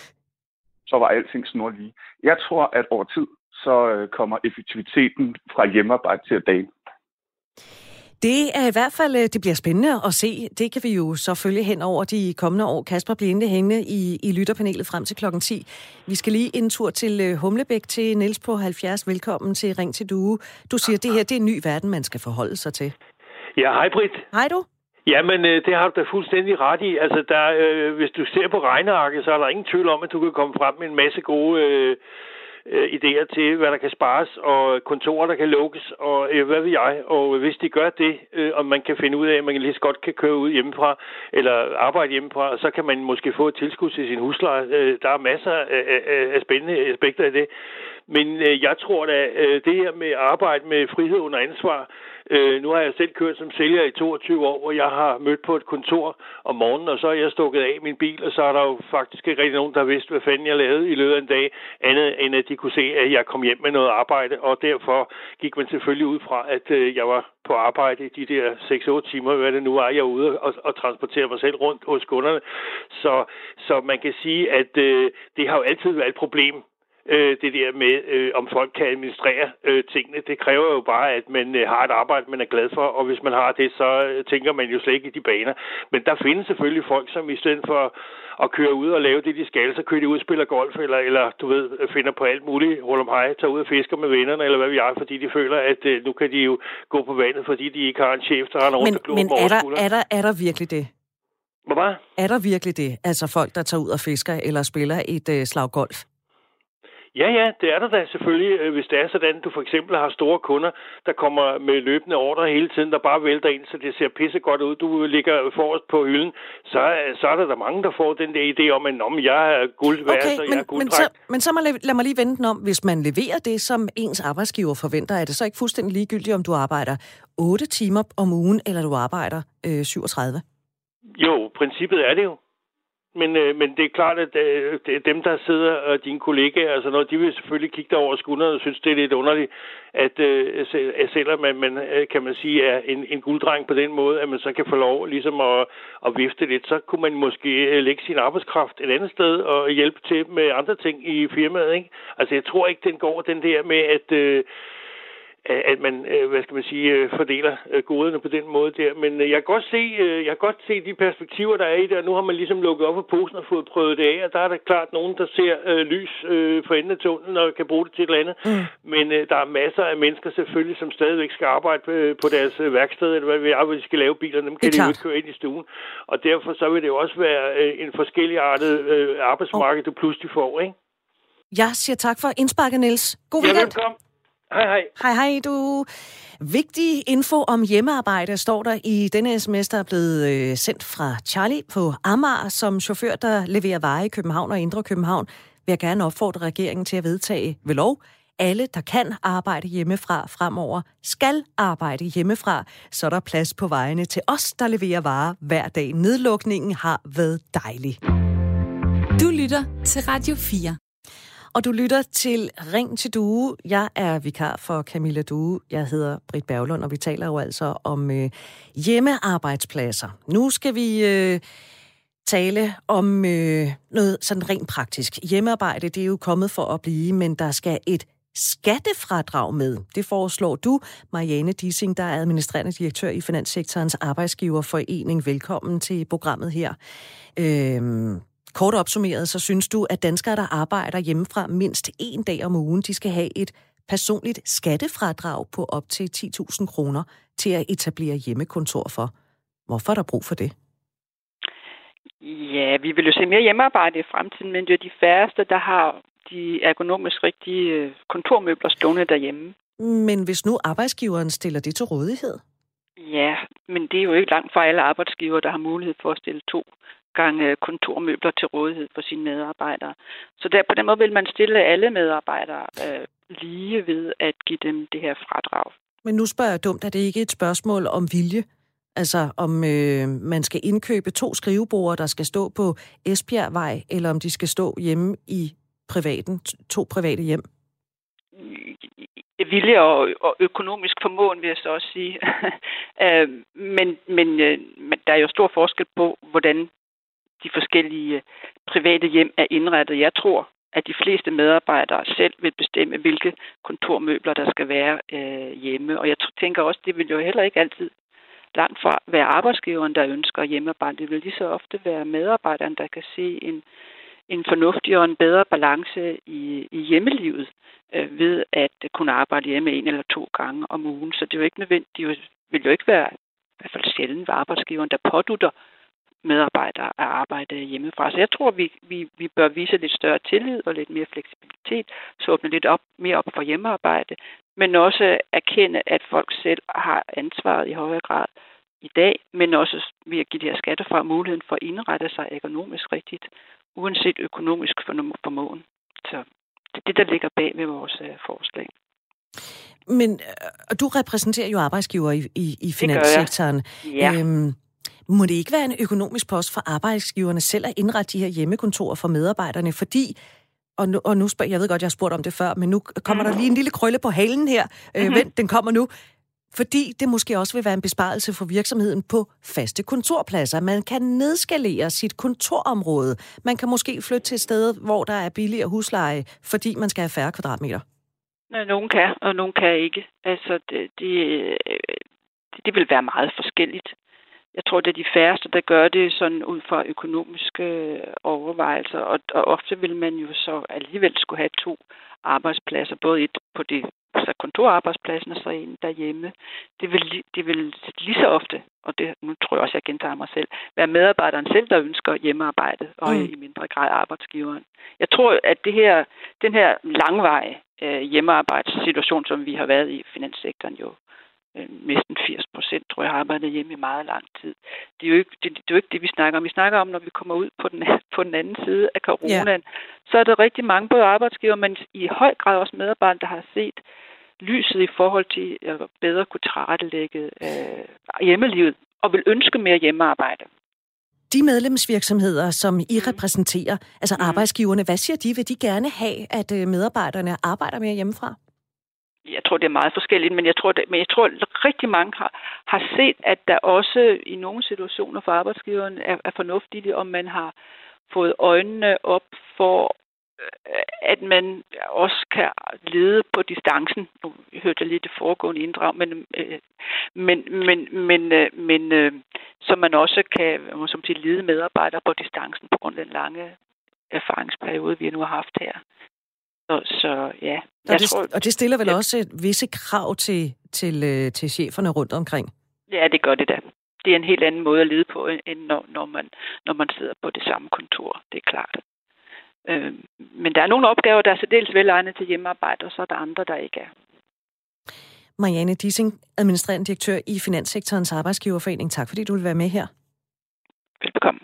så var alting snor lige. Jeg tror, at over tid, så øh, kommer effektiviteten fra hjemmearbejde til at dale. Det er i hvert fald, øh, det bliver spændende at se. Det kan vi jo så følge hen over de kommende år. Kasper bliver endelig hængende i, i lytterpanelet frem til klokken 10. Vi skal lige en tur til øh, Humlebæk til Niels på 70. Velkommen til Ring til Due. Du siger, at det her det er en ny verden, man skal forholde sig til. Ja, hej Britt. Hej du. Jamen, det har du da fuldstændig ret i. Altså, der, øh, hvis du ser på regnearket, så er der ingen tvivl om, at du kan komme frem med en masse gode øh, øh, idéer til, hvad der kan spares, og kontorer, der kan lukkes, og øh, hvad ved jeg. Og hvis de gør det, øh, og man kan finde ud af, at man lige så godt kan køre ud hjemmefra, eller arbejde hjemmefra, så kan man måske få et tilskud til sin husleje. Øh, der er masser af, af, af spændende aspekter i det. Men øh, jeg tror da, øh, det her med arbejde med frihed under ansvar, Øh, nu har jeg selv kørt som sælger i 22 år, hvor jeg har mødt på et kontor om morgenen, og så er jeg stukket af min bil, og så er der jo faktisk ikke rigtig nogen, der vidste, hvad fanden jeg lavede i løbet af en dag, andet end at de kunne se, at jeg kom hjem med noget arbejde, og derfor gik man selvfølgelig ud fra, at øh, jeg var på arbejde i de der 6-8 timer, hvad det nu er, jeg er ude og, og transportere mig selv rundt hos kunderne. Så, så man kan sige, at øh, det har jo altid været et problem øh, det der med, øh, om folk kan administrere øh, tingene. Det kræver jo bare, at man øh, har et arbejde, man er glad for, og hvis man har det, så øh, tænker man jo slet ikke i de baner. Men der findes selvfølgelig folk, som i stedet for at køre ud og lave det, de skal, så kører de ud og spiller golf, eller, eller du ved, finder på alt muligt, ruller om hej, tager ud og fisker med vennerne, eller hvad vi er, fordi de føler, at øh, nu kan de jo gå på vandet, fordi de ikke har en chef, der render rundt men, og Men er der, er, der, er der virkelig det? Hvad? Er der virkelig det? Altså folk, der tager ud og fisker eller spiller et øh, slag golf? Ja, ja, det er der da selvfølgelig, øh, hvis det er sådan, at du for eksempel har store kunder, der kommer med løbende ordre hele tiden, der bare vælter ind, så det ser pisse godt ud. Du ligger forrest på hylden, så, så er der, der mange, der får den der idé om, at om jeg er guld værd, okay, så jeg er guld men, så, men så må, lad mig lige vente den om. Hvis man leverer det, som ens arbejdsgiver forventer, er det så ikke fuldstændig ligegyldigt, om du arbejder 8 timer om ugen, eller du arbejder øh, 37? Jo, princippet er det jo. Men, øh, men det er klart, at øh, det er dem, der sidder, og dine kollegaer, altså noget, de vil selvfølgelig kigge dig over skulderen og synes, det er lidt underligt, at øh, selvom man, man, kan man sige, er en, en gulddreng på den måde, at man så kan få lov ligesom at, at vifte lidt, så kunne man måske øh, lægge sin arbejdskraft et andet sted og hjælpe til med andre ting i firmaet. Ikke? Altså jeg tror ikke, den går den der med, at... Øh, at man, øh, hvad skal man sige, øh, fordeler øh, goderne på den måde der. Men jeg kan godt se, jeg kan godt se de perspektiver, der er i det, og nu har man ligesom lukket op for posen og fået prøvet det af, og der er der klart nogen, der ser øh, lys øh, for enden af tunnelen og kan bruge det til et eller andet. Mm. Men øh, der er masser af mennesker selvfølgelig, som stadigvæk skal arbejde på, på deres værksted, eller hvad vi er, hvor de skal lave biler, dem kan de jo ikke køre ind i stuen. Og derfor så vil det jo også være øh, en forskelligartet øh, arbejdsmarked, oh. du pludselig får, ikke? Jeg siger tak for indsparket, Niels. God weekend. Ja, velkommen. Hej, hej. Hej, hej, du. Vigtig info om hjemmearbejde står der i denne sms, der er blevet øh, sendt fra Charlie på Amager, som chauffør, der leverer varer i København og Indre København, vil jeg gerne opfordre regeringen til at vedtage ved lov. Alle, der kan arbejde hjemmefra fremover, skal arbejde hjemmefra, så der er plads på vejene til os, der leverer varer hver dag. Nedlukningen har været dejlig. Du lytter til Radio 4 og du lytter til Ring til Due. Jeg er vikar for Camilla Due. Jeg hedder Britt Berglund, og vi taler jo altså om øh, hjemmearbejdspladser. Nu skal vi øh, tale om øh, noget sådan rent praktisk. Hjemmearbejde, det er jo kommet for at blive, men der skal et skattefradrag med. Det foreslår du, Marianne Dissing, der er administrerende direktør i Finanssektorens Arbejdsgiverforening. Velkommen til programmet her. Øh, Kort opsummeret, så synes du, at danskere, der arbejder hjemmefra mindst en dag om ugen, de skal have et personligt skattefradrag på op til 10.000 kroner til at etablere hjemmekontor for. Hvorfor er der brug for det? Ja, vi vil jo se mere hjemmearbejde i fremtiden, men det er de færreste, der har de ergonomisk rigtige øh, kontormøbler stående derhjemme. Men hvis nu arbejdsgiveren stiller det til rådighed? Ja, men det er jo ikke langt fra alle arbejdsgiver, der har mulighed for at stille to gange kontormøbler til rådighed for sine medarbejdere. Så der, på den måde vil man stille alle medarbejdere øh, lige ved at give dem det her fradrag. Men nu spørger jeg dumt, er det ikke et spørgsmål om vilje? Altså om øh, man skal indkøbe to skriveborde, der skal stå på Esbjergvej, eller om de skal stå hjemme i privaten, to private hjem? vilje og, og økonomisk formåen, vil jeg så også sige. (laughs) Øh, men, men, øh, men der er jo stor forskel på, hvordan de forskellige øh, private hjem er indrettet. Jeg tror, at de fleste medarbejdere selv vil bestemme, hvilke kontormøbler der skal være øh, hjemme. Og jeg tænker også, det vil jo heller ikke altid langt fra være arbejdsgiveren, der ønsker hjemmearbejde. Det vil lige så ofte være medarbejderen, der kan se en, en fornuftig og en bedre balance i, i hjemmelivet øh, ved at kunne arbejde hjemme en eller to gange om ugen. Så det er jo ikke nødvendigt, det vil jo ikke være i hvert fald sjældent ved arbejdsgiveren, der pådutter medarbejdere at arbejde hjemmefra. Så jeg tror, vi, vi, vi bør vise lidt større tillid og lidt mere fleksibilitet, så åbne lidt op, mere op for hjemmearbejde, men også erkende, at folk selv har ansvaret i højere grad i dag, men også ved at give de her skattefra muligheden for at indrette sig økonomisk rigtigt, uanset økonomisk formåen. Så det er det, der ligger bag ved vores øh, forslag. Men øh, du repræsenterer jo arbejdsgiver i, i, i finanssektoren. Ja. Øhm, må det ikke være en økonomisk post for arbejdsgiverne selv at indrette de her hjemmekontorer for medarbejderne? Fordi, og nu, og nu spørger, jeg ved godt, jeg har spurgt om det før, men nu kommer mm. der lige en lille krølle på halen her. Øh, mm-hmm. Vent, den kommer nu. Fordi det måske også vil være en besparelse for virksomheden på faste kontorpladser. Man kan nedskalere sit kontorområde. Man kan måske flytte til et sted, hvor der er billigere husleje, fordi man skal have færre kvadratmeter. Nogen kan, og nogen kan ikke. Altså, det, det, det vil være meget forskelligt. Jeg tror, det er de færreste, der gør det sådan ud fra økonomiske overvejelser, og, og ofte vil man jo så alligevel skulle have to arbejdspladser, både et på det altså kontorarbejdspladsen og så en derhjemme. Det vil, det vil lige så ofte, og det, nu tror jeg også, jeg gentager mig selv, være medarbejderen selv, der ønsker hjemmearbejde, og mm. i mindre grad arbejdsgiveren. Jeg tror, at det her, den her langveje øh, hjemmearbejdssituation, som vi har været i finanssektoren jo øh, næsten 80 procent, tror jeg, har arbejdet hjemme i meget lang tid. Det er, jo ikke, det, det er jo ikke det, vi snakker om. Vi snakker om, når vi kommer ud på den, på den anden side af coronaen, ja. så er der rigtig mange både arbejdsgiver, men i høj grad også medarbejdere, der har set lyset i forhold til at bedre kunne tilrettelægge øh, hjemmelivet og vil ønske mere hjemmearbejde. De medlemsvirksomheder, som I mm. repræsenterer, altså mm. arbejdsgiverne, hvad siger de? Vil de gerne have, at øh, medarbejderne arbejder mere hjemmefra? Jeg tror, det er meget forskelligt, men jeg tror, det, men jeg tror rigtig mange har, har set, at der også i nogle situationer for arbejdsgiveren er, er fornuftigt, om man har fået øjnene op for, øh, at man også kan lede på distancen. Nu hørte jeg lige det foregående inddrag, men, øh, men, men, men, øh, men øh, så man også kan som til lede medarbejdere på distancen på grund af den lange erfaringsperiode, vi nu har haft her. Så, så ja. Og det, tror, og det stiller vel ja. også visse krav til, til, øh, til cheferne rundt omkring? Ja, det gør det da. Det er en helt anden måde at lede på, end når, når, man, når man sidder på det samme kontor. Det er klart. Øh, men der er nogle opgaver, der er særdeles velegnet til hjemmearbejde, og så er der andre, der ikke er. Marianne Dissing, administrerende direktør i Finanssektorens Arbejdsgiverforening. Tak fordi du vil være med her. Velbekomme.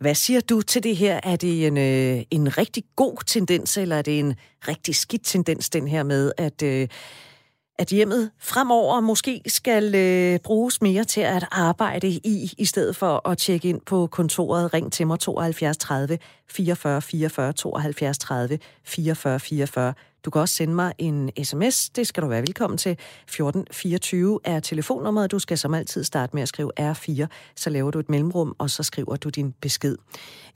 Hvad siger du til det her? Er det en, øh, en rigtig god tendens, eller er det en rigtig skidt tendens, den her med, at, øh, at hjemmet fremover måske skal øh, bruges mere til at arbejde i, i stedet for at tjekke ind på kontoret. Ring til mig 72 30 44 44 72 30 44 44. Du kan også sende mig en sms. Det skal du være velkommen til. 1424 er telefonnummeret. Du skal som altid starte med at skrive R4. Så laver du et mellemrum, og så skriver du din besked.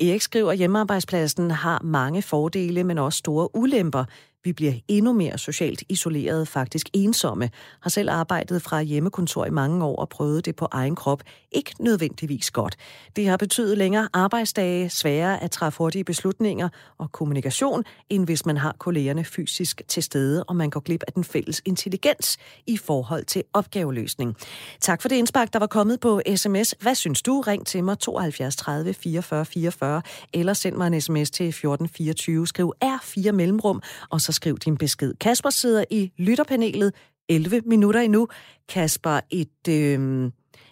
Erik skriver, at hjemmearbejdspladsen har mange fordele, men også store ulemper. Vi bliver endnu mere socialt isoleret, faktisk ensomme. Har selv arbejdet fra hjemmekontor i mange år og prøvet det på egen krop. Ikke nødvendigvis godt. Det har betydet længere arbejdsdage, sværere at træffe hurtige beslutninger og kommunikation, end hvis man har kollegerne fysisk til stede, og man går glip af den fælles intelligens i forhold til opgaveløsning. Tak for det indspark, der var kommet på sms. Hvad synes du? Ring til mig 72 30 44 44, eller send mig en sms til 1424. Skriv R4 mellemrum, og så skriv din besked. Kasper sidder i lytterpanelet 11 minutter endnu. Kasper, et, øh,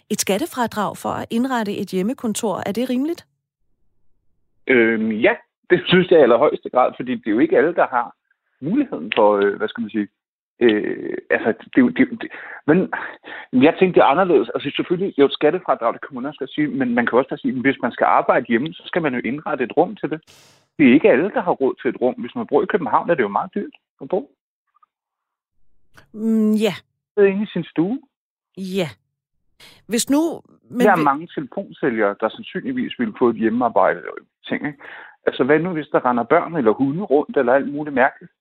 et skattefradrag for at indrette et hjemmekontor, er det rimeligt? Øhm, ja, det synes jeg i allerhøjeste grad, fordi det er jo ikke alle, der har muligheden for, øh, hvad skal man sige, Øh, altså, det, det, det, men jeg tænkte det er anderledes. Altså selvfølgelig, jo et skattefradrag, det kan man også sige, men man kan også sige, at hvis man skal arbejde hjemme, så skal man jo indrette et rum til det. Det er ikke alle, der har råd til et rum. Hvis man bor i København, er det jo meget dyrt at bo. Mm, ja. Det er inde i sin stue. Ja. Hvis nu... Men der er vi... mange telefonsælgere, der sandsynligvis ville få et hjemmearbejde og ting. Ikke? Altså hvad nu, hvis der render børn eller hunde rundt, eller alt muligt mærkeligt?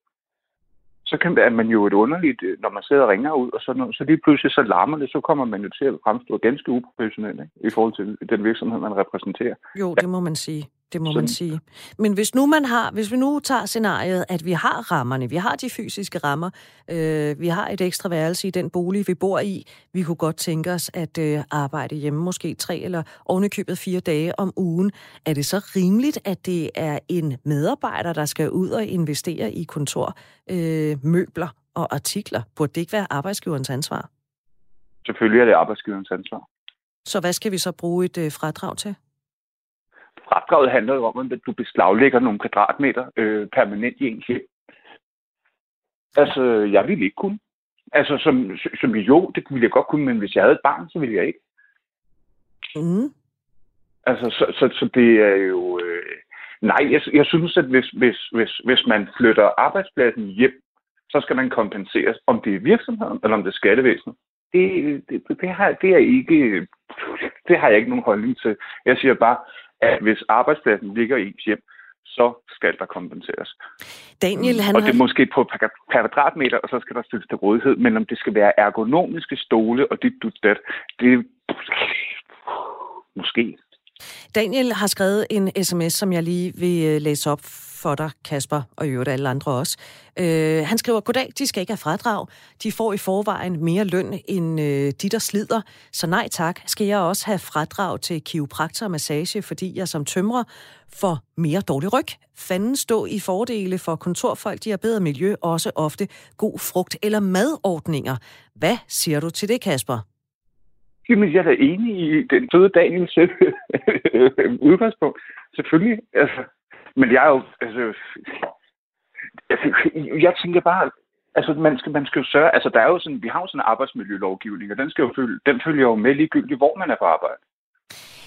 så kan er man jo et underligt, øh, når man sidder og ringer ud og sådan noget, så lige pludselig så larmer det, så kommer man jo til at fremstå ganske uprofessionelt ikke? i forhold til den virksomhed, man repræsenterer. Jo, det må man sige. Det må man sige. Men hvis nu man har, hvis vi nu tager scenariet, at vi har rammerne, vi har de fysiske rammer, øh, vi har et ekstra værelse i den bolig, vi bor i, vi kunne godt tænke os at øh, arbejde hjemme måske tre eller ovenikøbet fire dage om ugen. Er det så rimeligt, at det er en medarbejder, der skal ud og investere i kontor, øh, møbler og artikler? Burde det ikke være arbejdsgiverens ansvar? Selvfølgelig er det arbejdsgiverens ansvar. Så hvad skal vi så bruge et øh, fradrag til? Fradraget handler jo om, at du beslaglægger nogle kvadratmeter øh, permanent i ens hjem. Altså, jeg ville ikke kunne. Altså, som, som jo, det ville jeg godt kunne, men hvis jeg havde et barn, så ville jeg ikke. Mm. Altså, så, så, så det er jo... Øh, nej, jeg, jeg synes, at hvis, hvis, hvis, hvis man flytter arbejdspladsen hjem, så skal man kompenseres, om det er virksomheden, eller om det er skattevæsenet. Det, det, det, har, det er ikke... Det har jeg ikke nogen holdning til. Jeg siger bare, at hvis arbejdspladsen ligger i ens hjem, så skal der kompenseres. Daniel, han og det er måske på per, per kvadratmeter, og så skal der stilles til rådighed. Men om det skal være ergonomiske stole og dit du dat, det måske. Daniel har skrevet en sms, som jeg lige vil øh, læse op for dig, Kasper, og i øvrigt alle andre også. Øh, han skriver, goddag, de skal ikke have fradrag. De får i forvejen mere løn end øh, de, der slider. Så nej tak, skal jeg også have fradrag til kiropraktor og massage, fordi jeg som tømrer får mere dårlig ryg. Fanden stå i fordele for kontorfolk, de har bedre miljø, også ofte god frugt eller madordninger. Hvad siger du til det, Kasper? Jamen, jeg er da enig i den føde Daniels øh, øh, udgangspunkt. Selvfølgelig. Altså, men jeg er jo, altså, altså, jeg tænker bare, altså man skal, man skal jo sørge, altså der er jo sådan, vi har jo sådan en arbejdsmiljølovgivning, og den, skal jo følge, den følger jo med ligegyldigt, hvor man er på arbejde.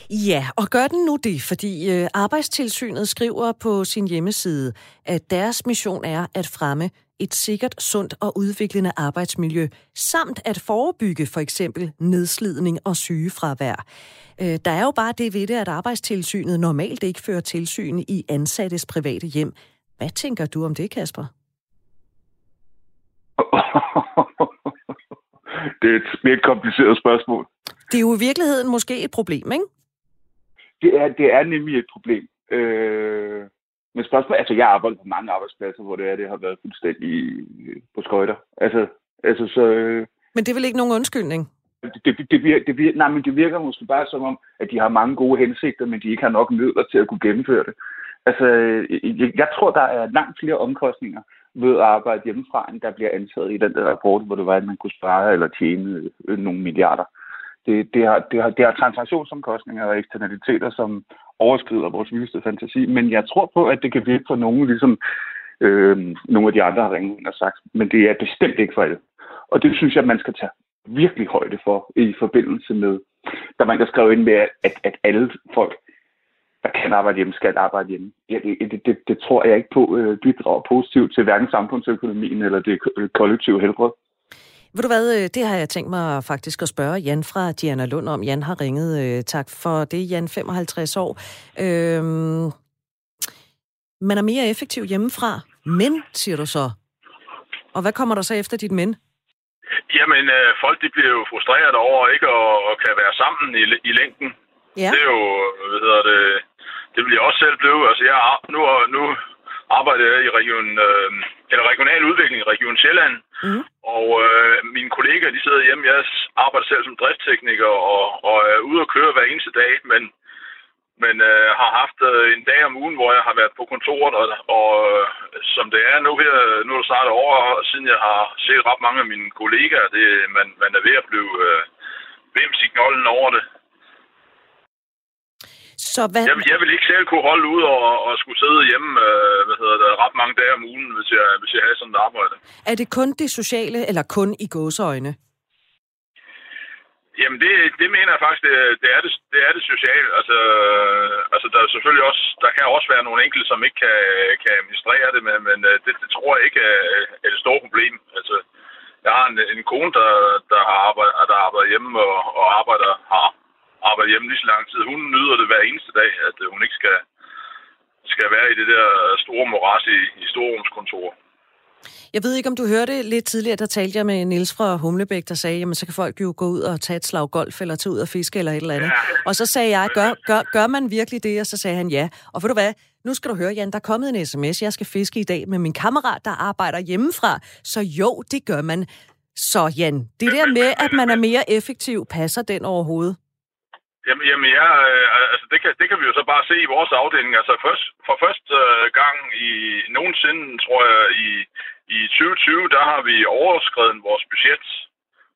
Ja, og gør den nu det, fordi øh, Arbejdstilsynet skriver på sin hjemmeside, at deres mission er at fremme et sikkert, sundt og udviklende arbejdsmiljø, samt at forebygge for eksempel nedslidning og sygefravær. Øh, der er jo bare det ved det, at arbejdstilsynet normalt ikke fører tilsyn i ansattes private hjem. Hvad tænker du om det, Kasper? (laughs) det er et mere kompliceret spørgsmål. Det er jo i virkeligheden måske et problem, ikke? Det er, det er nemlig et problem. Øh, men spørgsmålet, altså jeg har arbejdet på mange arbejdspladser, hvor det er, det har været fuldstændig på skøjter. Altså, altså så... Øh, men det er vel ikke nogen undskyldning? Det, det, det, virker, det, virker, nej, men det virker måske bare som om, at de har mange gode hensigter, men de ikke har nok midler til at kunne gennemføre det. Altså, jeg, jeg tror, der er langt flere omkostninger ved at arbejde hjemmefra, end der bliver antaget i den der rapport, hvor det var, at man kunne spare eller tjene øh, nogle milliarder. Det, det, har, det, har, det har transaktionsomkostninger og eksternaliteter, som overskrider vores vildeste fantasi. Men jeg tror på, at det kan virke for nogen, ligesom øh, nogle af de andre har ringet og sagt. Men det er bestemt ikke for alle. Og det synes jeg, man skal tage virkelig højde for i forbindelse med, der man der skrev ind med, at, at alle folk, der kan arbejde hjemme, skal arbejde hjemme. Ja, det, det, det, det tror jeg ikke på øh, bidrager positivt til hverken samfundsøkonomien eller det kollektive helbred. Ved du hvad, øh, det har jeg tænkt mig faktisk at spørge Jan fra Diana Lund om. Jan har ringet. Øh, tak for det, Jan, 55 år. Øhm, man er mere effektiv hjemmefra, men, siger du så, Og hvad kommer der så efter dit men? Jamen, øh, folk de bliver jo frustreret over ikke at, at kan være sammen i, i længden. Ja. Det er jo, hvad hedder det, det jeg også selv blive. Altså, jeg nu, nu arbejder jeg i region, øh, eller regional udvikling i Region Sjælland, Mm. og øh, mine kollegaer, de sidder hjemme. Jeg arbejder selv som driftstekniker og, og er ude at køre hver eneste dag, men, men øh, har haft øh, en dag om ugen, hvor jeg har været på kontoret, og, og øh, som det er nu her, nu er det snart år siden jeg har set ret mange af mine kollegaer, det, man, man er ved at blive øh, vims i knolden over det. Så hvad, Jeg, jeg vil ikke selv kunne holde ud og, og skulle sidde hjemme øh, hvad hedder det, ret mange dage om ugen, hvis jeg, hvis jeg havde sådan et arbejde. er det kun det sociale, eller kun i gåseøjne? Jamen, det, det mener jeg faktisk, det, det, er, det, det er det sociale. Altså, altså, der er selvfølgelig også, der kan også være nogle enkelte, som ikke kan, kan administrere det, men, men øh, det, det tror jeg ikke er, er det store problem. Altså, jeg har en, en kone, der, der, har arbejdet, der arbejder hjemme og, og arbejder, har arbejdet hjemme lige så lang tid. Hun nyder det hver eneste dag, at øh, hun ikke skal, skal være i det der store moras i, i storrumskontor. Jeg ved ikke, om du hørte lidt tidligere, der talte jeg med Niels fra Humlebæk, der sagde, jamen så kan folk jo gå ud og tage et slag golf, eller tage ud og fiske, eller et eller andet. Ja. Og så sagde jeg, gør, gør, gør man virkelig det? Og så sagde han ja. Og ved du hvad, nu skal du høre, Jan, der er kommet en sms, jeg skal fiske i dag med min kammerat, der arbejder hjemmefra. Så jo, det gør man. Så Jan, det der med, at man er mere effektiv, passer den overhovedet? Jamen, jamen ja, øh, altså det kan, det kan vi jo så bare se i vores afdeling. Altså først, for første øh, gang i nogensinde, tror jeg, i, i 2020, der har vi overskrevet vores budget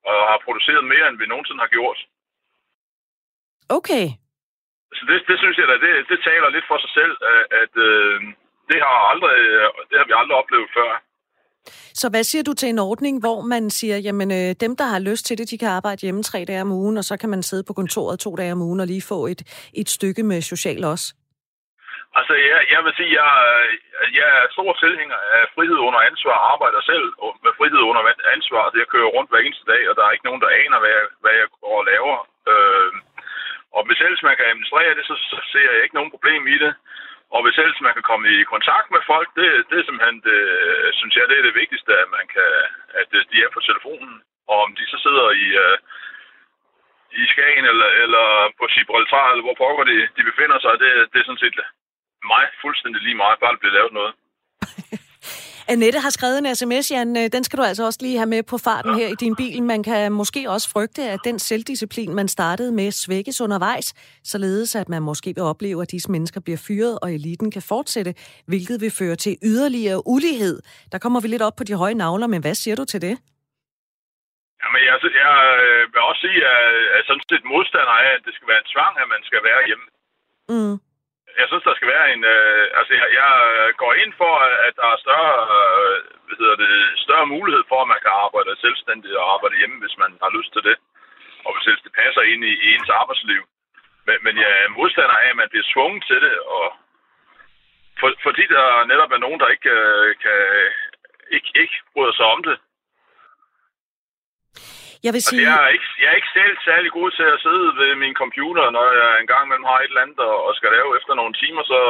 og har produceret mere, end vi nogensinde har gjort. Okay. Så det, det synes jeg da, det, det taler lidt for sig selv, at, at øh, det, har aldrig, det har vi aldrig oplevet før. Så hvad siger du til en ordning, hvor man siger, jamen øh, dem, der har lyst til det, de kan arbejde hjemme tre dage om ugen, og så kan man sidde på kontoret to dage om ugen og lige få et, et stykke med social også? Altså, jeg, jeg vil sige, jeg, jeg er stor tilhænger af frihed under ansvar, arbejder selv med frihed under ansvar. Det jeg kører rundt hver eneste dag, og der er ikke nogen, der aner, hvad jeg, hvad jeg går og laver. Øh, og hvis ellers man kan administrere det, så, så ser jeg ikke nogen problem i det. Og hvis ellers man kan komme i kontakt med folk, det, det er simpelthen, det, synes jeg, det er det vigtigste, at man kan, at øh, de er på telefonen. Og om de så sidder i, uh, i Skagen eller, eller på Gibraltar, eller hvor pokker de, de befinder sig, det, det er sådan set mig fuldstændig lige meget, bare det bliver lavet noget. (laughs) Annette har skrevet en sms, Jan. Øh, Den skal du altså også lige have med på farten her i din bil. Man kan måske også frygte, at den selvdisciplin, man startede med, svækkes undervejs, således at man måske vil opleve, at disse mennesker bliver fyret, og eliten kan fortsætte, hvilket vil føre til yderligere ulighed. Der kommer vi lidt op på de høje navler, men hvad siger du til det? Jamen, jeg, jeg øh, vil også sige, at jeg er sådan set modstander af, at det skal være en tvang, at man skal være hjemme. Mm. Jeg synes, der skal være en... Øh, altså, jeg, jeg går ind for, at der er større, øh, hvad hedder det, større mulighed for, at man kan arbejde selvstændigt og arbejde hjemme, hvis man har lyst til det. Og hvis det passer ind i, i ens arbejdsliv. Men, men jeg er modstander af, at man bliver tvunget til det, og for, fordi der netop er nogen, der ikke øh, kan ikke, ikke bryder sig om det. Jeg vil Altså, sige... jeg, er ikke, jeg er ikke selv særlig god til at sidde ved min computer, når jeg engang imellem har et eller andet og skal lave efter nogle timer, så,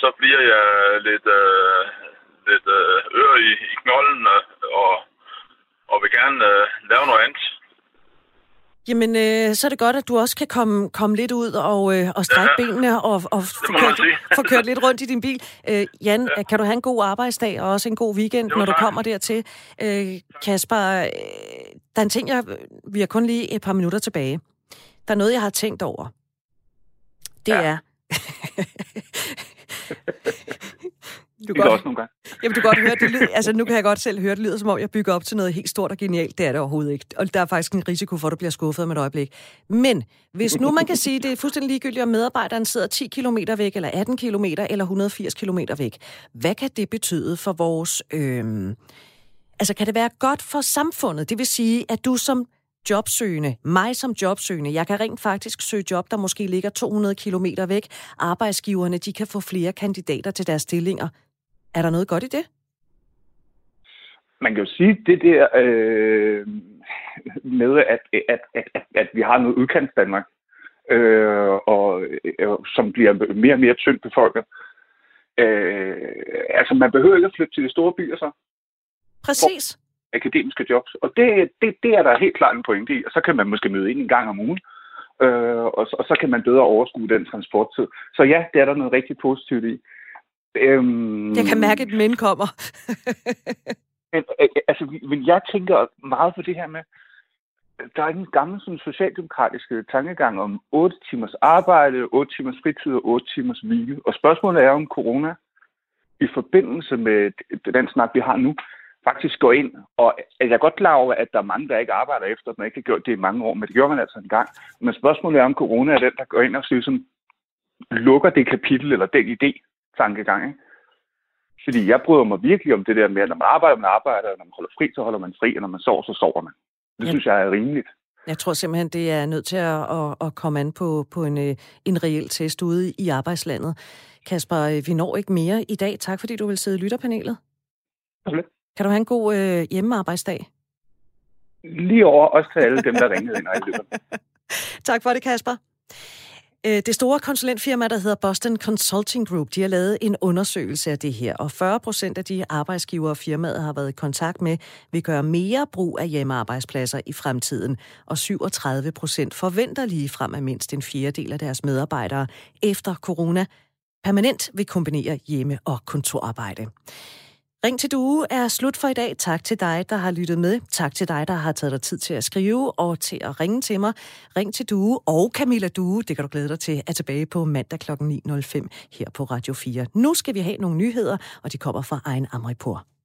så bliver jeg lidt, øh, lidt øh, ør i, i knolden øh, og, og vil gerne øh, lave noget andet. Jamen, øh, så er det godt, at du også kan komme, komme lidt ud og, øh, og strække Ja. benene og, og få, kørt, få kørt lidt rundt i din bil. Øh, Jan, ja. kan du have en god arbejdsdag og også en god weekend, Jo, når du tak. kommer dertil? Øh, Kasper, øh, der er en ting, jeg, vi har kun lige et par minutter tilbage. Der er noget, jeg har tænkt over. Det Ja. er... du Det er også nogle gange. Jamen, du kan godt høre, det lyder, altså nu kan jeg godt selv høre, det lyder som om, jeg bygger op til noget helt stort og genialt. Det er det overhovedet ikke. Og der er faktisk en risiko for, at du bliver skuffet om et øjeblik. Men hvis nu man kan sige, det er fuldstændig ligegyldigt, om medarbejderen sidder 10 km væk, eller 18 km, eller 180 km væk. Hvad kan det betyde for vores... Øhm, altså, kan det være godt for samfundet? Det vil sige, at du som jobsøgende, mig som jobsøgende, jeg kan rent faktisk søge job, der måske ligger 200 km væk. Arbejdsgiverne, de kan få flere kandidater til deres stillinger. Er der noget godt i det? Man kan jo sige, det der øh, med, at, at, at, at, at vi har noget udkants Danmark, øh, og, øh, som bliver mere og mere tyndt befolket. Øh, altså, man behøver ikke at flytte til de store byer så. Præcis. Akademiske jobs. Og det, det, det er der helt klart en pointe i. Og så kan man måske møde ind en gang om ugen. Øh, og, og så kan man bedre overskue den transporttid. Så ja, det er der noget rigtig positivt i. Øhm, jeg kan mærke, at men kommer. (laughs) men, øh, altså, men jeg tænker meget på det her med, der er en gammel sådan, socialdemokratiske tankegang om 8 timers arbejde, 8 timers fritid og 8 timers hvile. Og spørgsmålet er om corona i forbindelse med den snak, vi har nu, faktisk går ind, og jeg er godt klar over, at der er mange, der ikke arbejder efter, at man ikke har gjort det i mange år, men det gjorde man altså en gang. Men spørgsmålet er, om corona er den, der går ind og ligesom lukker det kapitel eller den idé, tankegang. Ikke? Fordi jeg bryder mig virkelig om det der med, at når man arbejder, man arbejder, og når man holder fri, så holder man fri, og når man sover, så sover man. Det ja. synes jeg er rimeligt. Jeg tror simpelthen, det er nødt til at, at, at komme an på, på en, øh, en reel test ude i arbejdslandet. Kasper, øh, vi når ikke mere i dag. Tak fordi du vil sidde i lytterpanelet. Okay. Kan du have en god øh, hjemmearbejdsdag? Lige over også til alle dem, der ringede ind og (laughs) Tak for det, Kasper. Øh, det store konsulentfirma, der hedder Boston Consulting Group, de har lavet en undersøgelse af det her, og 40 procent af de arbejdsgivere, firmaet har været i kontakt med, vil gøre mere brug af hjemmearbejdspladser i fremtiden, og 37 procent forventer lige frem, at mindst en fjerdedel af deres medarbejdere efter corona permanent vil kombinere hjemme- og kontorarbejde. Ring til Due er slut for i dag. Tak til dig, der har lyttet med. Tak til dig, der har taget dig tid til at skrive og til at ringe til mig. Ring til Due og Camilla Due, det kan du glæde dig til, er tilbage på mandag kl. 9.05 her på Radio 4. Nu skal vi have nogle nyheder, og de kommer fra egen Amripour.